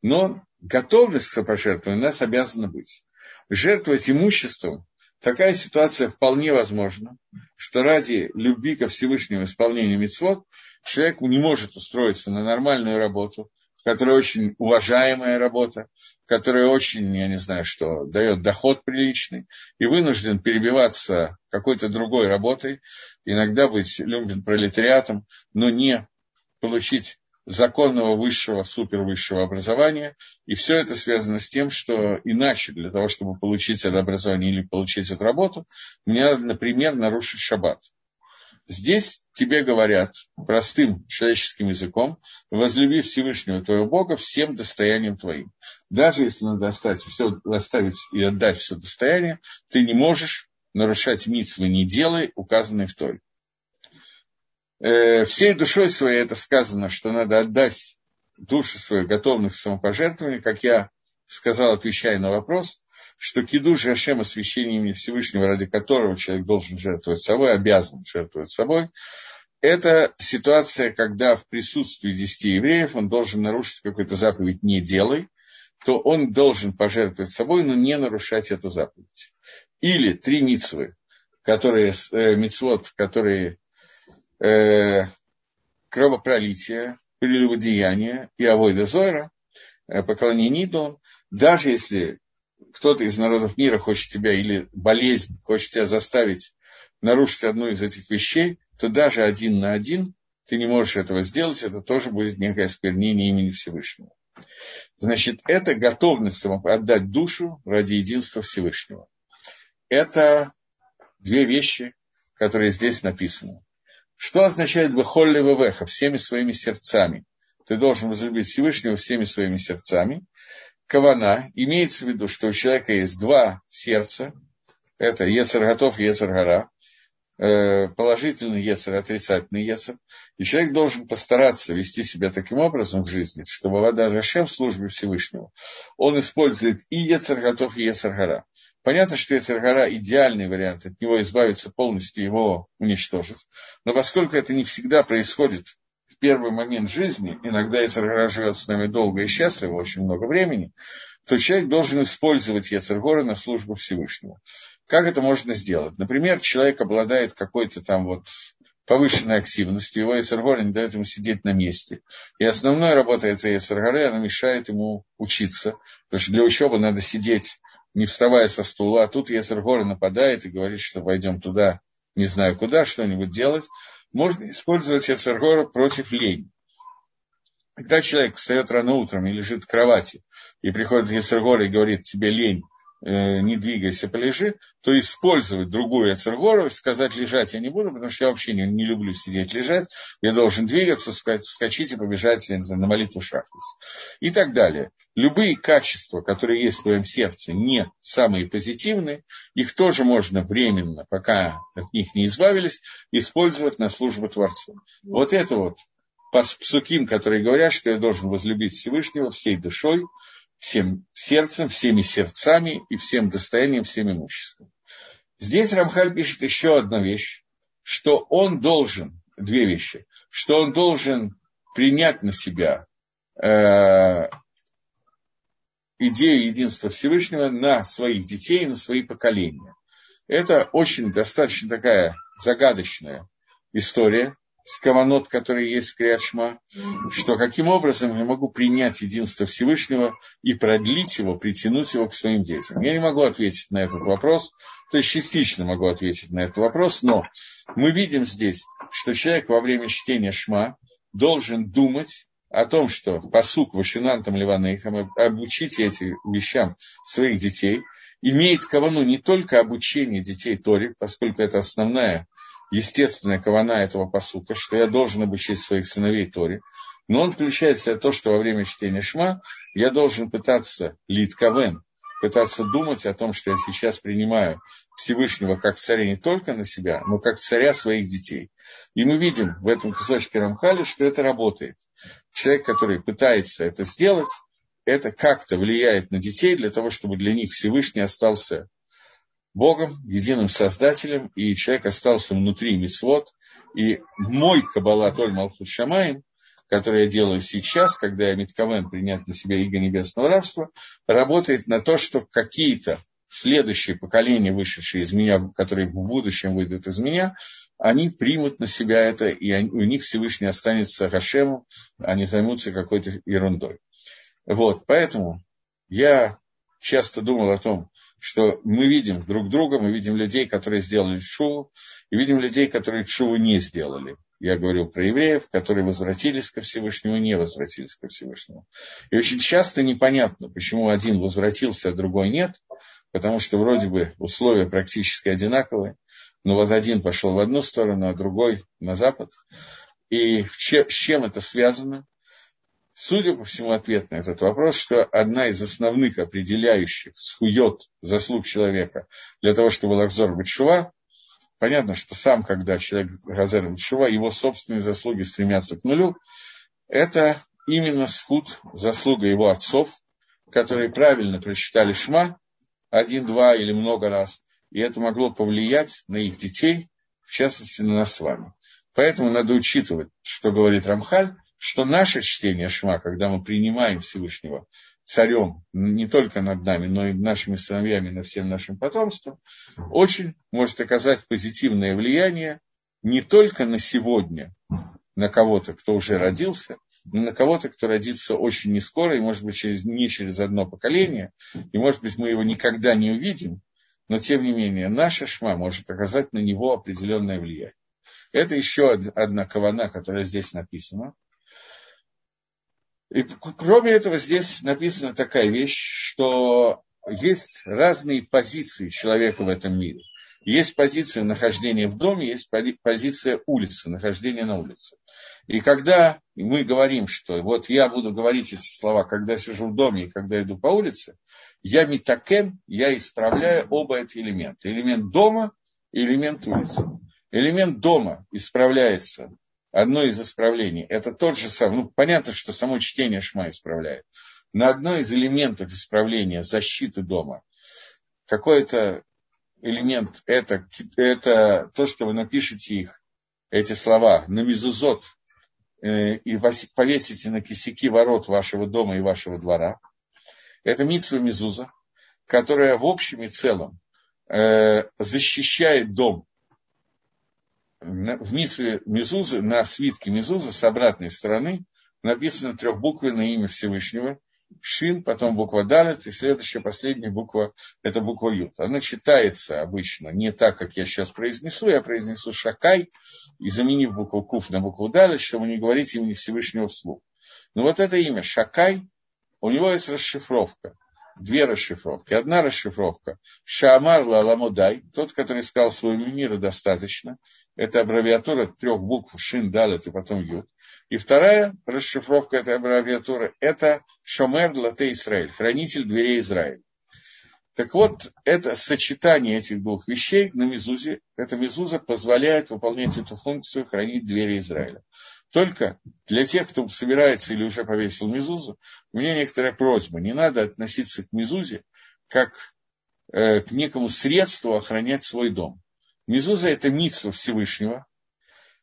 Но готовность к пожертвованию у нас обязана быть. Жертвовать имуществом такая ситуация вполне возможна, что ради любви ко Всевышнему исполнению мецвод человек не может устроиться на нормальную работу, которая очень уважаемая работа, которая очень, я не знаю что, дает доход приличный, и вынужден перебиваться какой-то другой работой, иногда быть люмпен пролетариатом, но не получить законного высшего, супервысшего образования. И все это связано с тем, что иначе для того, чтобы получить это образование или получить эту работу, мне надо, например, нарушить шаббат. Здесь тебе говорят простым человеческим языком, возлюби Всевышнего твоего Бога всем достоянием твоим. Даже если надо оставить, все, оставить и отдать все достояние, ты не можешь нарушать митцвы, не делай, указанные в Торе. Э, всей душой своей это сказано, что надо отдать душу свою готовных к самопожертвованию, как я сказал, отвечая на вопрос, что киду Ашем освящением Всевышнего, ради которого человек должен жертвовать собой, обязан жертвовать собой, это ситуация, когда в присутствии десяти евреев он должен нарушить какую-то заповедь «не делай», то он должен пожертвовать собой, но не нарушать эту заповедь. Или три мицвы, которые, э, мицвод, которые э, кровопролитие, прелюбодеяние и авойда зойра, э, поклонение идолам, даже если кто-то из народов мира хочет тебя, или болезнь хочет тебя заставить нарушить одну из этих вещей, то даже один на один ты не можешь этого сделать, это тоже будет некое осквернение имени Всевышнего. Значит, это готовность отдать душу ради единства Всевышнего. Это две вещи, которые здесь написаны. Что означает «Бехолли Вевеха» всеми своими сердцами? Ты должен возлюбить Всевышнего всеми своими сердцами. Кавана имеется в виду, что у человека есть два сердца. Это Ецер Готов Ецер Гора. Э, положительный Ецер, отрицательный Ецер. И человек должен постараться вести себя таким образом в жизни, чтобы вода Жашем в службе Всевышнего, он использует и Ецер Готов, и Ецер Гора. Понятно, что Ецергара идеальный вариант, от него избавиться полностью, его уничтожить. Но поскольку это не всегда происходит первый момент жизни, иногда Ецергара живет с нами долго и счастливо, очень много времени, то человек должен использовать Ецергора на службу Всевышнего. Как это можно сделать? Например, человек обладает какой-то там вот повышенной активностью, его Ецергора не дает ему сидеть на месте. И основная работа этой Ецергоры, она мешает ему учиться, потому что для учебы надо сидеть не вставая со стула, а тут Ецергора нападает и говорит, что пойдем туда, не знаю куда, что-нибудь делать, можно использовать Ецергора против лени. Когда человек встает рано утром и лежит в кровати, и приходит Ецергора и говорит, тебе лень, не двигайся, полежи, то использовать другую Эцергору, сказать лежать я не буду, потому что я вообще не, не люблю сидеть лежать, я должен двигаться, вскочить и побежать я не знаю, на молитву шахрис. И так далее. Любые качества, которые есть в твоем сердце, не самые позитивные, их тоже можно временно, пока от них не избавились, использовать на службу Творцу. Вот это вот псуким, которые говорят, что я должен возлюбить Всевышнего всей душой, всем сердцем, всеми сердцами и всем достоянием, всем имуществом. Здесь Рамхаль пишет еще одну вещь, что он должен, две вещи, что он должен принять на себя э, идею единства Всевышнего на своих детей, на свои поколения. Это очень достаточно такая загадочная история, скаванот, которые есть в Криашма, что каким образом я могу принять единство Всевышнего и продлить его, притянуть его к своим детям. Я не могу ответить на этот вопрос, то есть частично могу ответить на этот вопрос, но мы видим здесь, что человек во время чтения Шма должен думать о том, что посук Вашинантам Ливанейхам, обучите этим вещам своих детей, имеет кавану не только обучение детей Торе, поскольку это основная естественная кавана этого посука, что я должен обучить своих сыновей Торе. Но он включает в себя то, что во время чтения Шма я должен пытаться литковен, пытаться думать о том, что я сейчас принимаю Всевышнего как царя не только на себя, но как царя своих детей. И мы видим в этом кусочке Рамхали, что это работает. Человек, который пытается это сделать, это как-то влияет на детей для того, чтобы для них Всевышний остался Богом, единым Создателем, и человек остался внутри Мисвод. И мой Каббала Толь Малхут Шамаем который я делаю сейчас, когда я Митковен принять на себя иго небесного рабства, работает на то, что какие-то следующие поколения, вышедшие из меня, которые в будущем выйдут из меня, они примут на себя это, и у них Всевышний останется Хашемом, они займутся какой-то ерундой. Вот, поэтому я часто думал о том, что мы видим друг друга, мы видим людей, которые сделали шуву, и видим людей, которые шуву не сделали. Я говорил про евреев, которые возвратились ко Всевышнему не возвратились ко Всевышнему. И очень часто непонятно, почему один возвратился, а другой нет, потому что вроде бы условия практически одинаковые, но вот один пошел в одну сторону, а другой на запад. И с чем это связано? Судя по всему, ответ на этот вопрос, что одна из основных определяющих схует заслуг человека для того, чтобы лахзор быть шува, Понятно, что сам, когда человек Газер Шува, его собственные заслуги стремятся к нулю. Это именно схуд, заслуга его отцов, которые правильно прочитали Шма один, два или много раз. И это могло повлиять на их детей, в частности, на нас с вами. Поэтому надо учитывать, что говорит Рамхаль, что наше чтение Шма, когда мы принимаем Всевышнего царем не только над нами, но и нашими сыновьями, над всем нашим потомством, очень может оказать позитивное влияние не только на сегодня, на кого-то, кто уже родился, но на кого-то, кто родится очень не скоро, и, может быть, через, не через одно поколение, и, может быть, мы его никогда не увидим, но, тем не менее, наша шма может оказать на него определенное влияние. Это еще одна кавана, которая здесь написана. И кроме этого, здесь написана такая вещь, что есть разные позиции человека в этом мире. Есть позиция нахождения в доме, есть позиция улицы, нахождения на улице. И когда мы говорим, что вот я буду говорить эти слова, когда сижу в доме и когда иду по улице, я митакен, я исправляю оба эти элемента. Элемент дома и элемент улицы. Элемент дома исправляется одно из исправлений, это тот же самый, ну, понятно, что само чтение Шма исправляет, но одно из элементов исправления защиты дома, какой-то элемент, это, это то, что вы напишете их, эти слова, на мизузот, э, и повесите на кисяки ворот вашего дома и вашего двора. Это митсва мизуза, которая в общем и целом э, защищает дом в Мисве Мезузы, на свитке Мезузы с обратной стороны написано трехбуквенное имя Всевышнего, Шин, потом буква Далет, и следующая, последняя буква, это буква Ют. Она читается обычно не так, как я сейчас произнесу, я произнесу Шакай, и заменив букву Куф на букву Далет, чтобы не говорить имени Всевышнего вслух. Но вот это имя Шакай, у него есть расшифровка две расшифровки. Одна расшифровка – Шаамар Ламудай, тот, который сказал своему миру достаточно. Это аббревиатура трех букв Шин, Далет и потом Ют. И вторая расшифровка этой аббревиатуры – это Шомер Лате Израиль, хранитель дверей Израиля. Так вот, это сочетание этих двух вещей на Мезузе, эта Мезуза позволяет выполнять эту функцию хранить двери Израиля. Только для тех, кто собирается или уже повесил Мезузу, у меня некоторая просьба. Не надо относиться к Мезузе как э, к некому средству охранять свой дом. Мезуза – это митсва Всевышнего,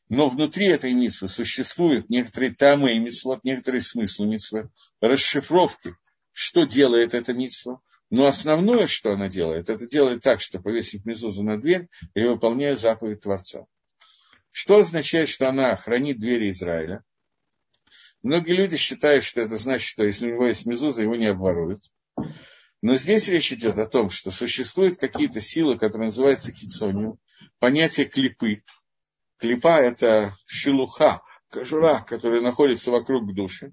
но внутри этой митсвы существуют некоторые тамы и митсвот, некоторые смыслы митсвы, расшифровки, что делает эта митсва. Но основное, что она делает, это делает так, что повесить мезузу на дверь и выполняя заповедь Творца. Что означает, что она хранит двери Израиля? Многие люди считают, что это значит, что если у него есть мезуза, его не обворуют. Но здесь речь идет о том, что существуют какие-то силы, которые называются кицонием, понятие клипы. Клипа – это шелуха, кожура, которая находится вокруг души.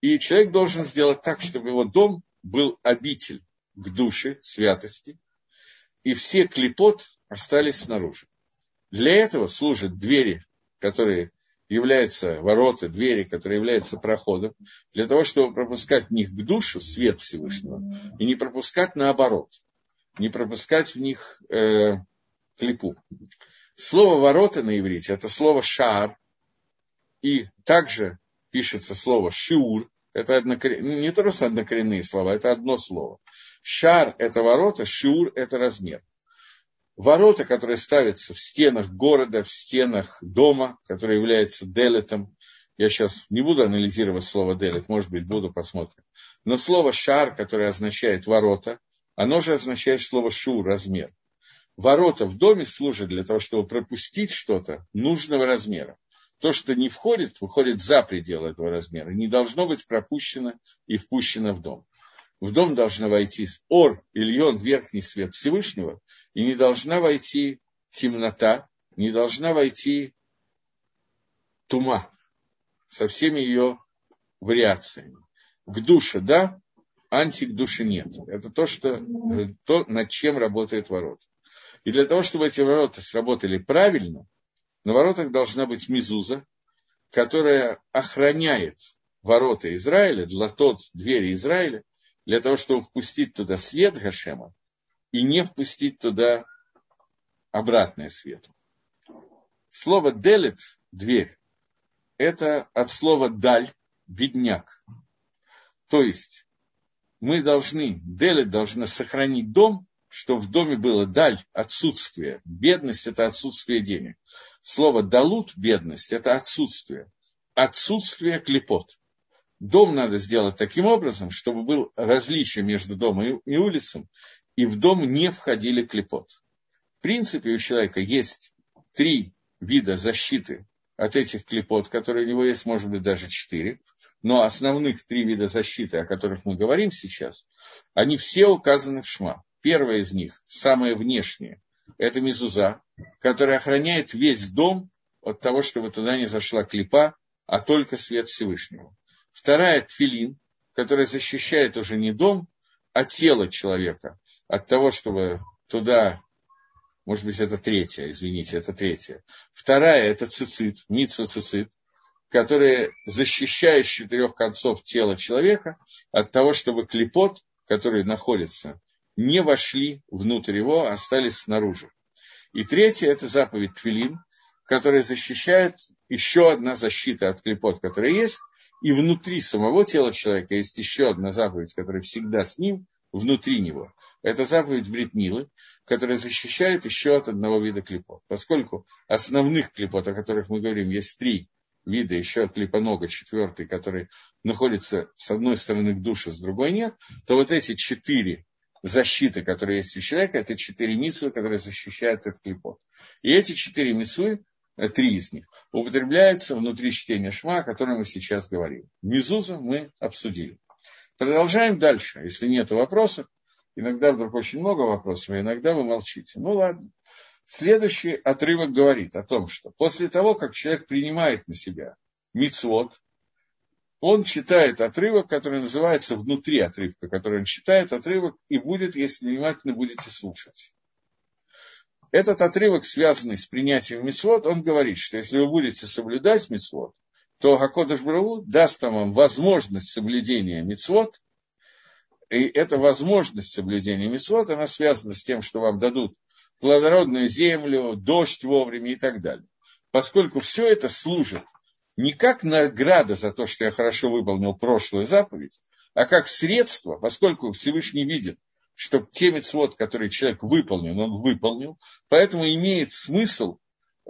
И человек должен сделать так, чтобы его дом был обитель к душе, святости, и все клипот остались снаружи. Для этого служат двери, которые являются ворота, двери, которые являются проходом, для того, чтобы пропускать в них к душу свет Всевышнего, и не пропускать наоборот, не пропускать в них э, клепу. Слово ворота на иврите – это слово шар, и также пишется слово шиур, это однокорен... Не просто однокоренные слова, это одно слово. Шар – это ворота, шиур – это размер. Ворота, которые ставятся в стенах города, в стенах дома, которые являются делетом. Я сейчас не буду анализировать слово делет, может быть, буду, посмотрим. Но слово шар, которое означает ворота, оно же означает слово шур, размер. Ворота в доме служат для того, чтобы пропустить что-то нужного размера то, что не входит, выходит за пределы этого размера, не должно быть пропущено и впущено в дом. В дом должна войти ор, ильон, верхний свет Всевышнего, и не должна войти темнота, не должна войти тума со всеми ее вариациями. К душе да, анти к душе нет. Это то, что, то, над чем работает ворота. И для того, чтобы эти ворота сработали правильно, на воротах должна быть мизуза, которая охраняет ворота Израиля, для тот двери Израиля, для того, чтобы впустить туда свет Гашема и не впустить туда обратное свету. Слово «делет» – дверь – это от слова «даль» – бедняк. То есть мы должны, делет должна сохранить дом, что в доме было даль, отсутствие. Бедность – это отсутствие денег. Слово «далут» – бедность – это отсутствие. Отсутствие клепот. Дом надо сделать таким образом, чтобы был различие между домом и улицей, и в дом не входили клепот. В принципе, у человека есть три вида защиты от этих клепот, которые у него есть, может быть, даже четыре. Но основных три вида защиты, о которых мы говорим сейчас, они все указаны в Шма. Первое из них, самое внешнее, это мизуза, которая охраняет весь дом от того, чтобы туда не зашла клипа, а только свет Всевышнего. Вторая – тфилин, которая защищает уже не дом, а тело человека от того, чтобы туда, может быть, это третья, извините, это третья. Вторая – это цицит, митсва цицит, которая защищает с четырех концов тела человека от того, чтобы клепот, который находится не вошли внутрь его, а остались снаружи. И третье – это заповедь Твилин, которая защищает еще одна защита от клепот, которая есть, и внутри самого тела человека есть еще одна заповедь, которая всегда с ним, внутри него. Это заповедь Бритмилы, которая защищает еще от одного вида клепот. Поскольку основных клепот, о которых мы говорим, есть три вида, еще клепонога четвертый, который находится с одной стороны к душе, с другой нет, то вот эти четыре защиты, которые есть у человека, это четыре митсвы, которые защищают этот клепот. И эти четыре митсвы, три из них, употребляются внутри чтения шма, о котором мы сейчас говорим. Мизузу мы обсудили. Продолжаем дальше. Если нет вопросов, иногда вдруг очень много вопросов, а иногда вы молчите. Ну ладно. Следующий отрывок говорит о том, что после того, как человек принимает на себя мицвод, он читает отрывок, который называется внутри отрывка, который он читает отрывок и будет, если внимательно будете слушать. Этот отрывок, связанный с принятием мецвод, он говорит, что если вы будете соблюдать мецвод, то Хакодыш Браву даст вам возможность соблюдения мецвод, и эта возможность соблюдения мецвод, она связана с тем, что вам дадут плодородную землю, дождь вовремя и так далее. Поскольку все это служит не как награда за то, что я хорошо выполнил прошлую заповедь, а как средство, поскольку Всевышний видит, что те мецвод, которые человек выполнил, он выполнил, поэтому имеет смысл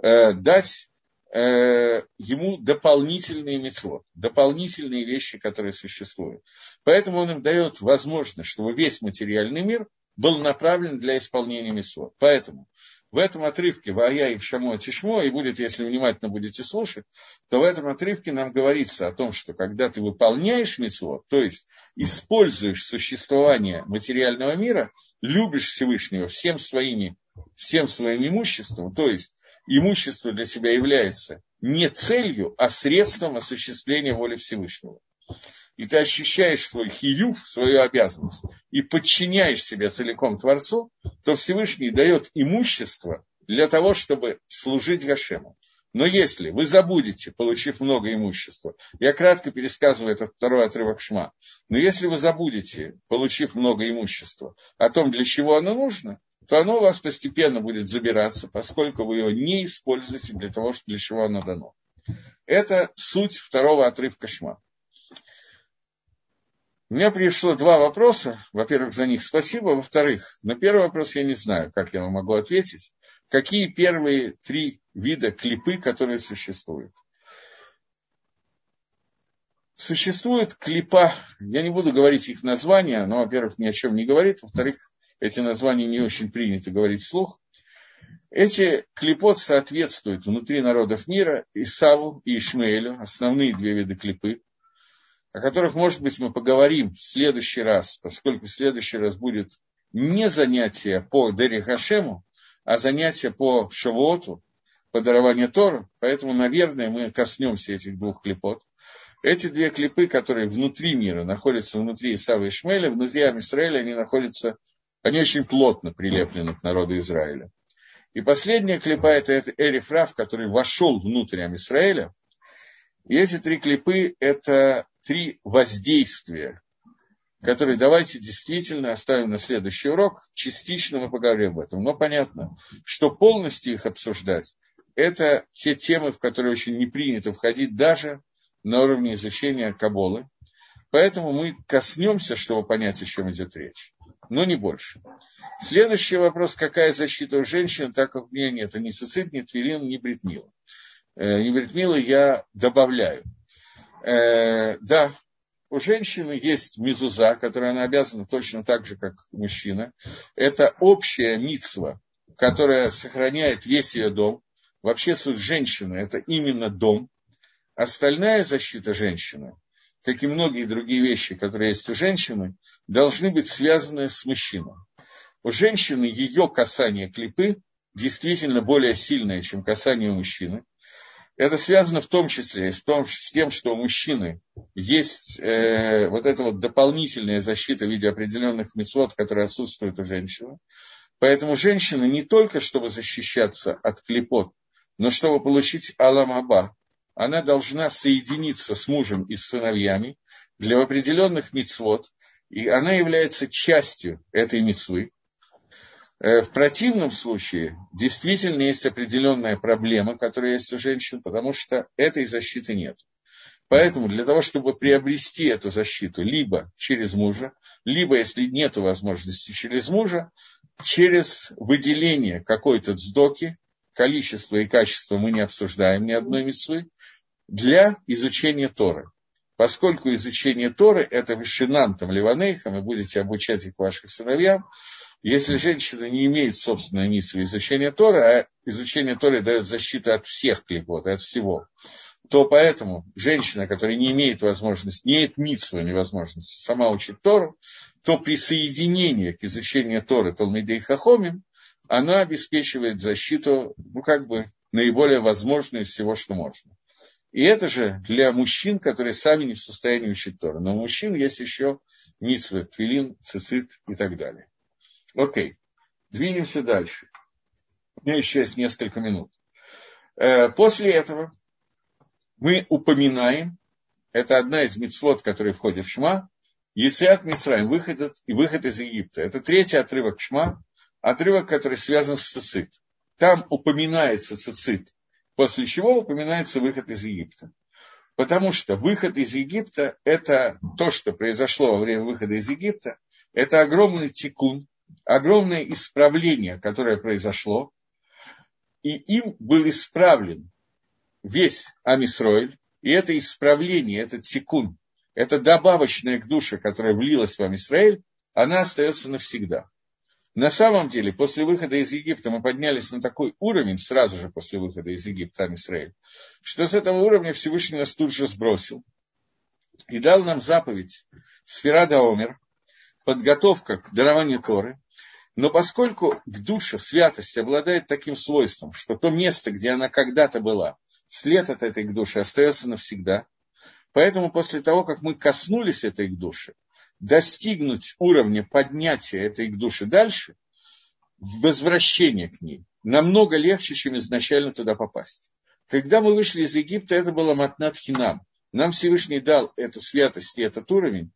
э, дать э, ему дополнительные мецвод, дополнительные вещи, которые существуют. Поэтому он им дает возможность, чтобы весь материальный мир был направлен для исполнения мецвод. Поэтому в этом отрывке «Вая и Шамо Тишмо», и будет, если внимательно будете слушать, то в этом отрывке нам говорится о том, что когда ты выполняешь митцвот, то есть используешь существование материального мира, любишь Всевышнего всем, своими, всем своим имуществом, то есть имущество для себя является не целью, а средством осуществления воли Всевышнего и ты ощущаешь свой хиюв, свою обязанность, и подчиняешь себя целиком Творцу, то Всевышний дает имущество для того, чтобы служить Гашему. Но если вы забудете, получив много имущества, я кратко пересказываю этот второй отрывок Шма, но если вы забудете, получив много имущества, о том, для чего оно нужно, то оно у вас постепенно будет забираться, поскольку вы его не используете для того, для чего оно дано. Это суть второго отрывка Шма. У меня пришло два вопроса. Во-первых, за них спасибо. Во-вторых, на первый вопрос я не знаю, как я вам могу ответить. Какие первые три вида клипы, которые существуют? Существует клипа, я не буду говорить их названия, но, во-первых, ни о чем не говорит, во-вторых, эти названия не очень принято говорить вслух. Эти клипот соответствуют внутри народов мира Исаву и Ишмаэлю, основные две вида клипы о которых, может быть, мы поговорим в следующий раз, поскольку в следующий раз будет не занятие по Дери Хашему, а занятие по Шавуоту, по дарованию Тору, поэтому, наверное, мы коснемся этих двух клипот. Эти две клипы, которые внутри мира находятся внутри Исава и Шмеля, внутри Амисраэля, они находятся, они очень плотно прилеплены к народу Израиля. И последняя клипа – это Эриф Раф, который вошел внутрь Амисраэля. И эти три клипы – это три воздействия, которые давайте действительно оставим на следующий урок. Частично мы поговорим об этом. Но понятно, что полностью их обсуждать, это те темы, в которые очень не принято входить даже на уровне изучения Каболы. Поэтому мы коснемся, чтобы понять, о чем идет речь. Но не больше. Следующий вопрос, какая защита у женщин, так как у меня нет ни цицит, ни твилин, ни бритмила. Э, ни бритмила я добавляю э, да, у женщины есть мизуза, которая она обязана точно так же, как мужчина. Это общая митсва, которая сохраняет весь ее дом. Вообще суть женщины – это именно дом. Остальная защита женщины, как и многие другие вещи, которые есть у женщины, должны быть связаны с мужчиной. У женщины ее касание клипы действительно более сильное, чем касание мужчины. Это связано в том числе с, том, с тем, что у мужчины есть э, вот эта вот дополнительная защита в виде определенных мецвод, которые отсутствуют у женщины. Поэтому женщина не только чтобы защищаться от клепот, но чтобы получить аламаба, она должна соединиться с мужем и с сыновьями для определенных мецвод, и она является частью этой мецвы. Э, в противном случае действительно есть определенная проблема, которая есть у женщин, потому что этой защиты нет. Поэтому для того, чтобы приобрести эту защиту либо через мужа, либо, если нет возможности через мужа, через выделение какой-то сдоки, количество и качество мы не обсуждаем ни одной митцвы, для изучения Торы. Поскольку изучение Торы – это вишинантом ливанейхам, и будете обучать их вашим сыновьям, если женщина не имеет собственной миссии изучения Торы, а изучение Торы дает защиту от всех клепот, от всего, то поэтому женщина, которая не имеет возможности, не имеет митсву невозможности сама учить Тору, то присоединение к изучению Торы Талмидей Хахомим, она обеспечивает защиту, ну, как бы, наиболее возможную из всего, что можно. И это же для мужчин, которые сами не в состоянии учить Тору. Но у мужчин есть еще митсвы, твилин, цицит и так далее. Окей, двинемся дальше. У меня еще есть несколько минут. Э, после этого мы упоминаем, это одна из мецвод, которые входят в Шма, Есиат Мисраим, выход, и выход из Египта. Это третий отрывок Шма, отрывок, который связан с цицит. Там упоминается цицит, после чего упоминается выход из Египта. Потому что выход из Египта – это то, что произошло во время выхода из Египта, это огромный тикун, огромное исправление, которое произошло, и им был исправлен весь Амисроиль, и это исправление, этот секунд, это добавочная к душе, которая влилась в Амисраиль, она остается навсегда. На самом деле, после выхода из Египта мы поднялись на такой уровень, сразу же после выхода из Египта Амисраиль, что с этого уровня Всевышний нас тут же сбросил и дал нам заповедь. Сферада Омер, подготовка к дарованию Торы, но поскольку к душе святость обладает таким свойством, что то место, где она когда-то была, след от этой к душе остается навсегда, поэтому после того, как мы коснулись этой к душе, достигнуть уровня поднятия этой к душе дальше, возвращение к ней, намного легче, чем изначально туда попасть. Когда мы вышли из Египта, это было матнат хинам. Нам Всевышний дал эту святость и этот уровень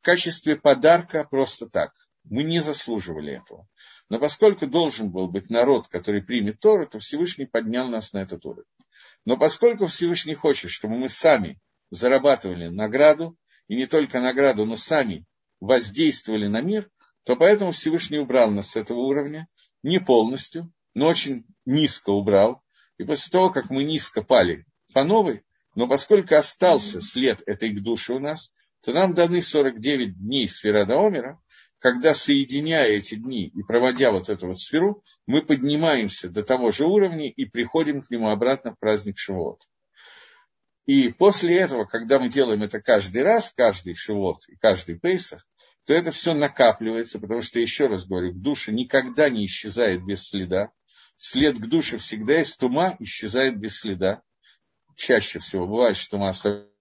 в качестве подарка просто так. Мы не заслуживали этого. Но поскольку должен был быть народ, который примет Тору, то Всевышний поднял нас на этот уровень. Но поскольку Всевышний хочет, чтобы мы сами зарабатывали награду, и не только награду, но сами воздействовали на мир, то поэтому Всевышний убрал нас с этого уровня, не полностью, но очень низко убрал. И после того, как мы низко пали по новой, но поскольку остался след этой к душе у нас, то нам даны 49 дней сфера до Омера, когда, соединяя эти дни и проводя вот эту вот сферу, мы поднимаемся до того же уровня и приходим к нему обратно в праздник Шивот. И после этого, когда мы делаем это каждый раз, каждый Шивот и каждый Пейсах, то это все накапливается, потому что, еще раз говорю, душа никогда не исчезает без следа. След к душе всегда есть, тума исчезает без следа. Чаще всего бывает, что тума остается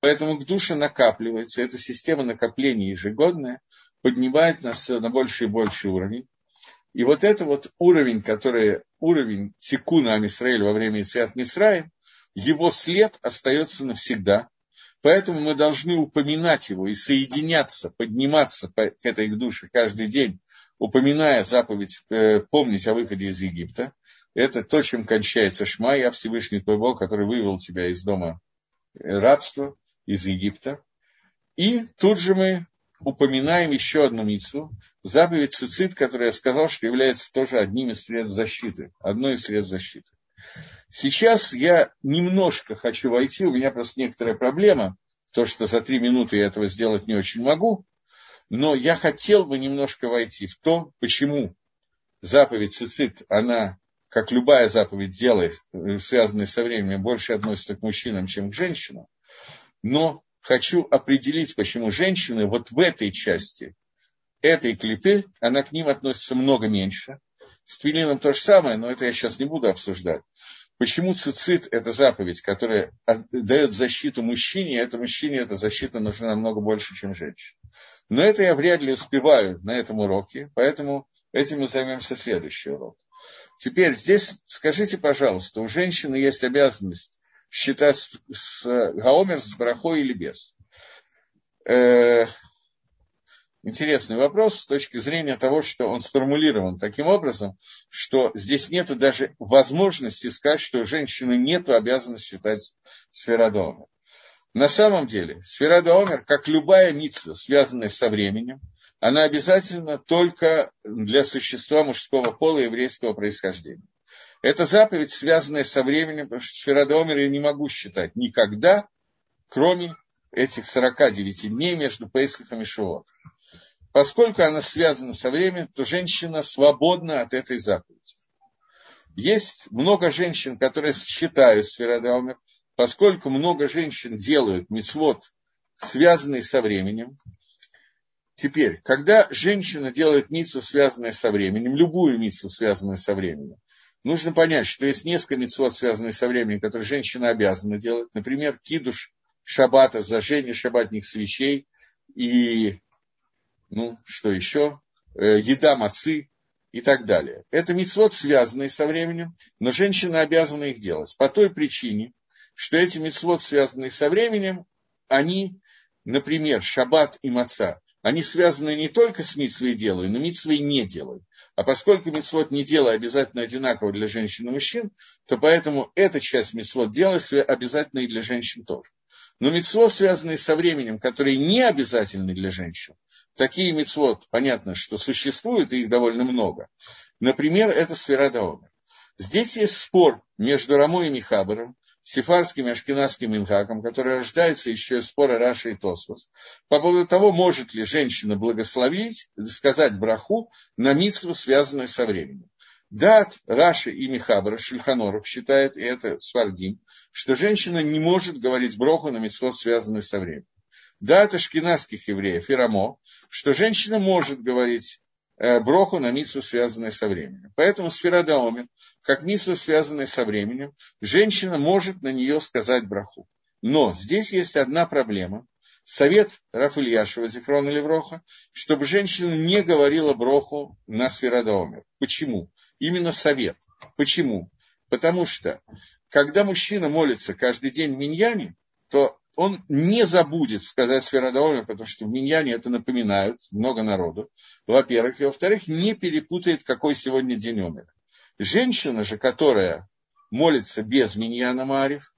Поэтому к душе накапливается, эта система накопления ежегодная поднимает нас на больше и больше уровень. И вот это вот уровень, который уровень тикуна Амисраэль во время Исиат Мисраи, его след остается навсегда. Поэтому мы должны упоминать его и соединяться, подниматься к этой душе каждый день, упоминая заповедь, э, помнить о выходе из Египта. Это то, чем кончается Шма, я Всевышний твой Бог, который вывел тебя из дома рабства из Египта. И тут же мы упоминаем еще одну мицу, заповедь цицит, которая я сказал, что является тоже одним из средств защиты, одной из средств защиты. Сейчас я немножко хочу войти, у меня просто некоторая проблема, то, что за три минуты я этого сделать не очень могу, но я хотел бы немножко войти в то, почему заповедь цицит, она, как любая заповедь делает, связанная со временем, больше относится к мужчинам, чем к женщинам. Но хочу определить, почему женщины вот в этой части этой клипы, она к ним относится много меньше. С твилином то же самое, но это я сейчас не буду обсуждать. Почему цицит – это заповедь, которая дает защиту мужчине, а это мужчине эта защита нужна намного больше, чем женщине. Но это я вряд ли успеваю на этом уроке, поэтому этим мы займемся следующий урок. Теперь здесь скажите, пожалуйста, у женщины есть обязанность считать с, с Гаомер с брахой или без. Э, интересный вопрос с точки зрения того, что он сформулирован таким образом, что здесь нет даже возможности сказать, что у женщины нет обязанности считать сферадомер. На самом деле, сферадомер, как любая митцва, связанная со временем, она обязательно только для существа мужского пола еврейского происхождения. Это заповедь, связанная со временем, потому что Сферадомер я не могу считать никогда, кроме этих 49 дней между Пейсхом и Шивот. Поскольку она связана со временем, то женщина свободна от этой заповеди. Есть много женщин, которые считают Сферадомер, поскольку много женщин делают мицвод, связанный со временем. Теперь, когда женщина делает мицву, связанную со временем, любую мицву, связанную со временем, нужно понять, что есть несколько мецвод, связанных со временем, которые женщина обязана делать. Например, кидуш шаббата, зажжение шаббатных свечей и, ну, что еще, э, еда мацы и так далее. Это мецвод, связанные со временем, но женщина обязана их делать. По той причине, что эти мецвод, связанные со временем, они, например, шаббат и маца, они связаны не только с митсвой делаю, но митсвой не делаю. А поскольку митсвот не делаю обязательно одинаково для женщин и мужчин, то поэтому эта часть митсвот дела обязательно и для женщин тоже. Но митцвот, связанные со временем, которые не обязательны для женщин, такие митцвот, понятно, что существуют, и их довольно много. Например, это сфера. Здесь есть спор между Рамой и Михабером, сефардским и ашкенадским инхаком, который рождается еще из спора Раши и Тосфос, по поводу того, может ли женщина благословить, сказать браху на митсву, связанную со временем. Дат Раши и Михабра Шульханоров считает, и это Свардим, что женщина не может говорить броху на митцвот, связанную со временем. Дат ашкенадских евреев и Рамо, что женщина может говорить броху на миссу, связанную со временем. Поэтому сфера Даомин, как миссу, связанная со временем, женщина может на нее сказать браху. Но здесь есть одна проблема. совет Раф Ильяшева, Зихрона Левроха, чтобы женщина не говорила броху на Сферадомер. Почему? Именно совет. Почему? Потому что, когда мужчина молится каждый день в то он не забудет сказать Сферадомер, потому что в Миньяне это напоминают много народу, во-первых. И во-вторых, не перепутает, какой сегодня день умер. Женщина же, которая молится без Миньяна Марив,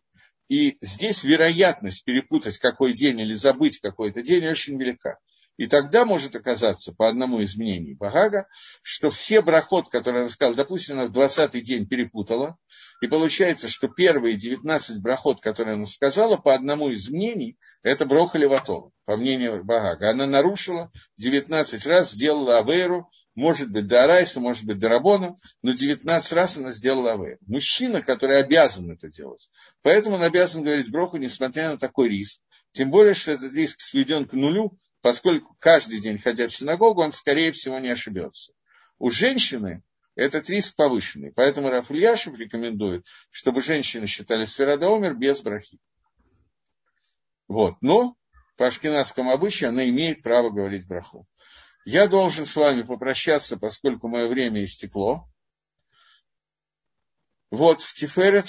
и здесь вероятность перепутать какой день или забыть какой-то день очень велика. И тогда может оказаться, по одному из мнений Багага, что все брахот, которые она сказала, допустим, она в 20-й день перепутала, и получается, что первые 19 брахот, которые она сказала, по одному из мнений, это броха Леватова, по мнению Багага. Она нарушила 19 раз, сделала Авейру, может быть, до Арайса, может быть, до Рабона, но 19 раз она сделала Авейру. Мужчина, который обязан это делать. Поэтому он обязан говорить броху, несмотря на такой риск. Тем более, что этот риск сведен к нулю, поскольку каждый день, ходя в синагогу, он, скорее всего, не ошибется. У женщины этот риск повышенный. Поэтому Раф Ильяшев рекомендует, чтобы женщины считали Сферадоумер без брахи. Вот. Но по ашкенадскому обычаю она имеет право говорить браху. Я должен с вами попрощаться, поскольку мое время истекло. Вот в Тиферет.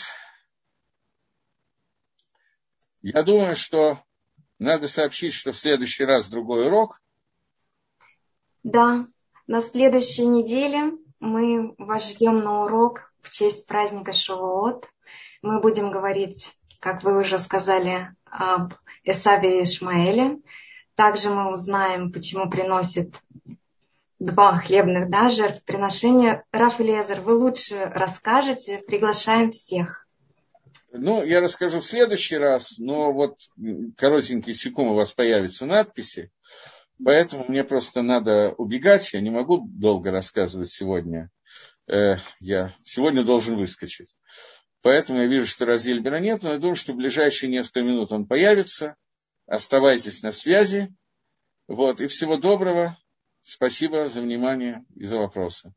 Я думаю, что надо сообщить, что в следующий раз другой урок. Да, на следующей неделе мы вас ждем на урок в честь праздника Шавуот. Мы будем говорить, как вы уже сказали, об Эсаве и Ишмаэле. Также мы узнаем, почему приносит два хлебных да, жертвоприношения. Раф Элиезер, вы лучше расскажете, приглашаем всех. Ну, я расскажу в следующий раз, но вот коротенький секунд у вас появятся надписи, поэтому мне просто надо убегать, я не могу долго рассказывать сегодня. Э, я сегодня должен выскочить. Поэтому я вижу, что Разильбера нет, но я думаю, что в ближайшие несколько минут он появится. Оставайтесь на связи. Вот, и всего доброго. Спасибо за внимание и за вопросы.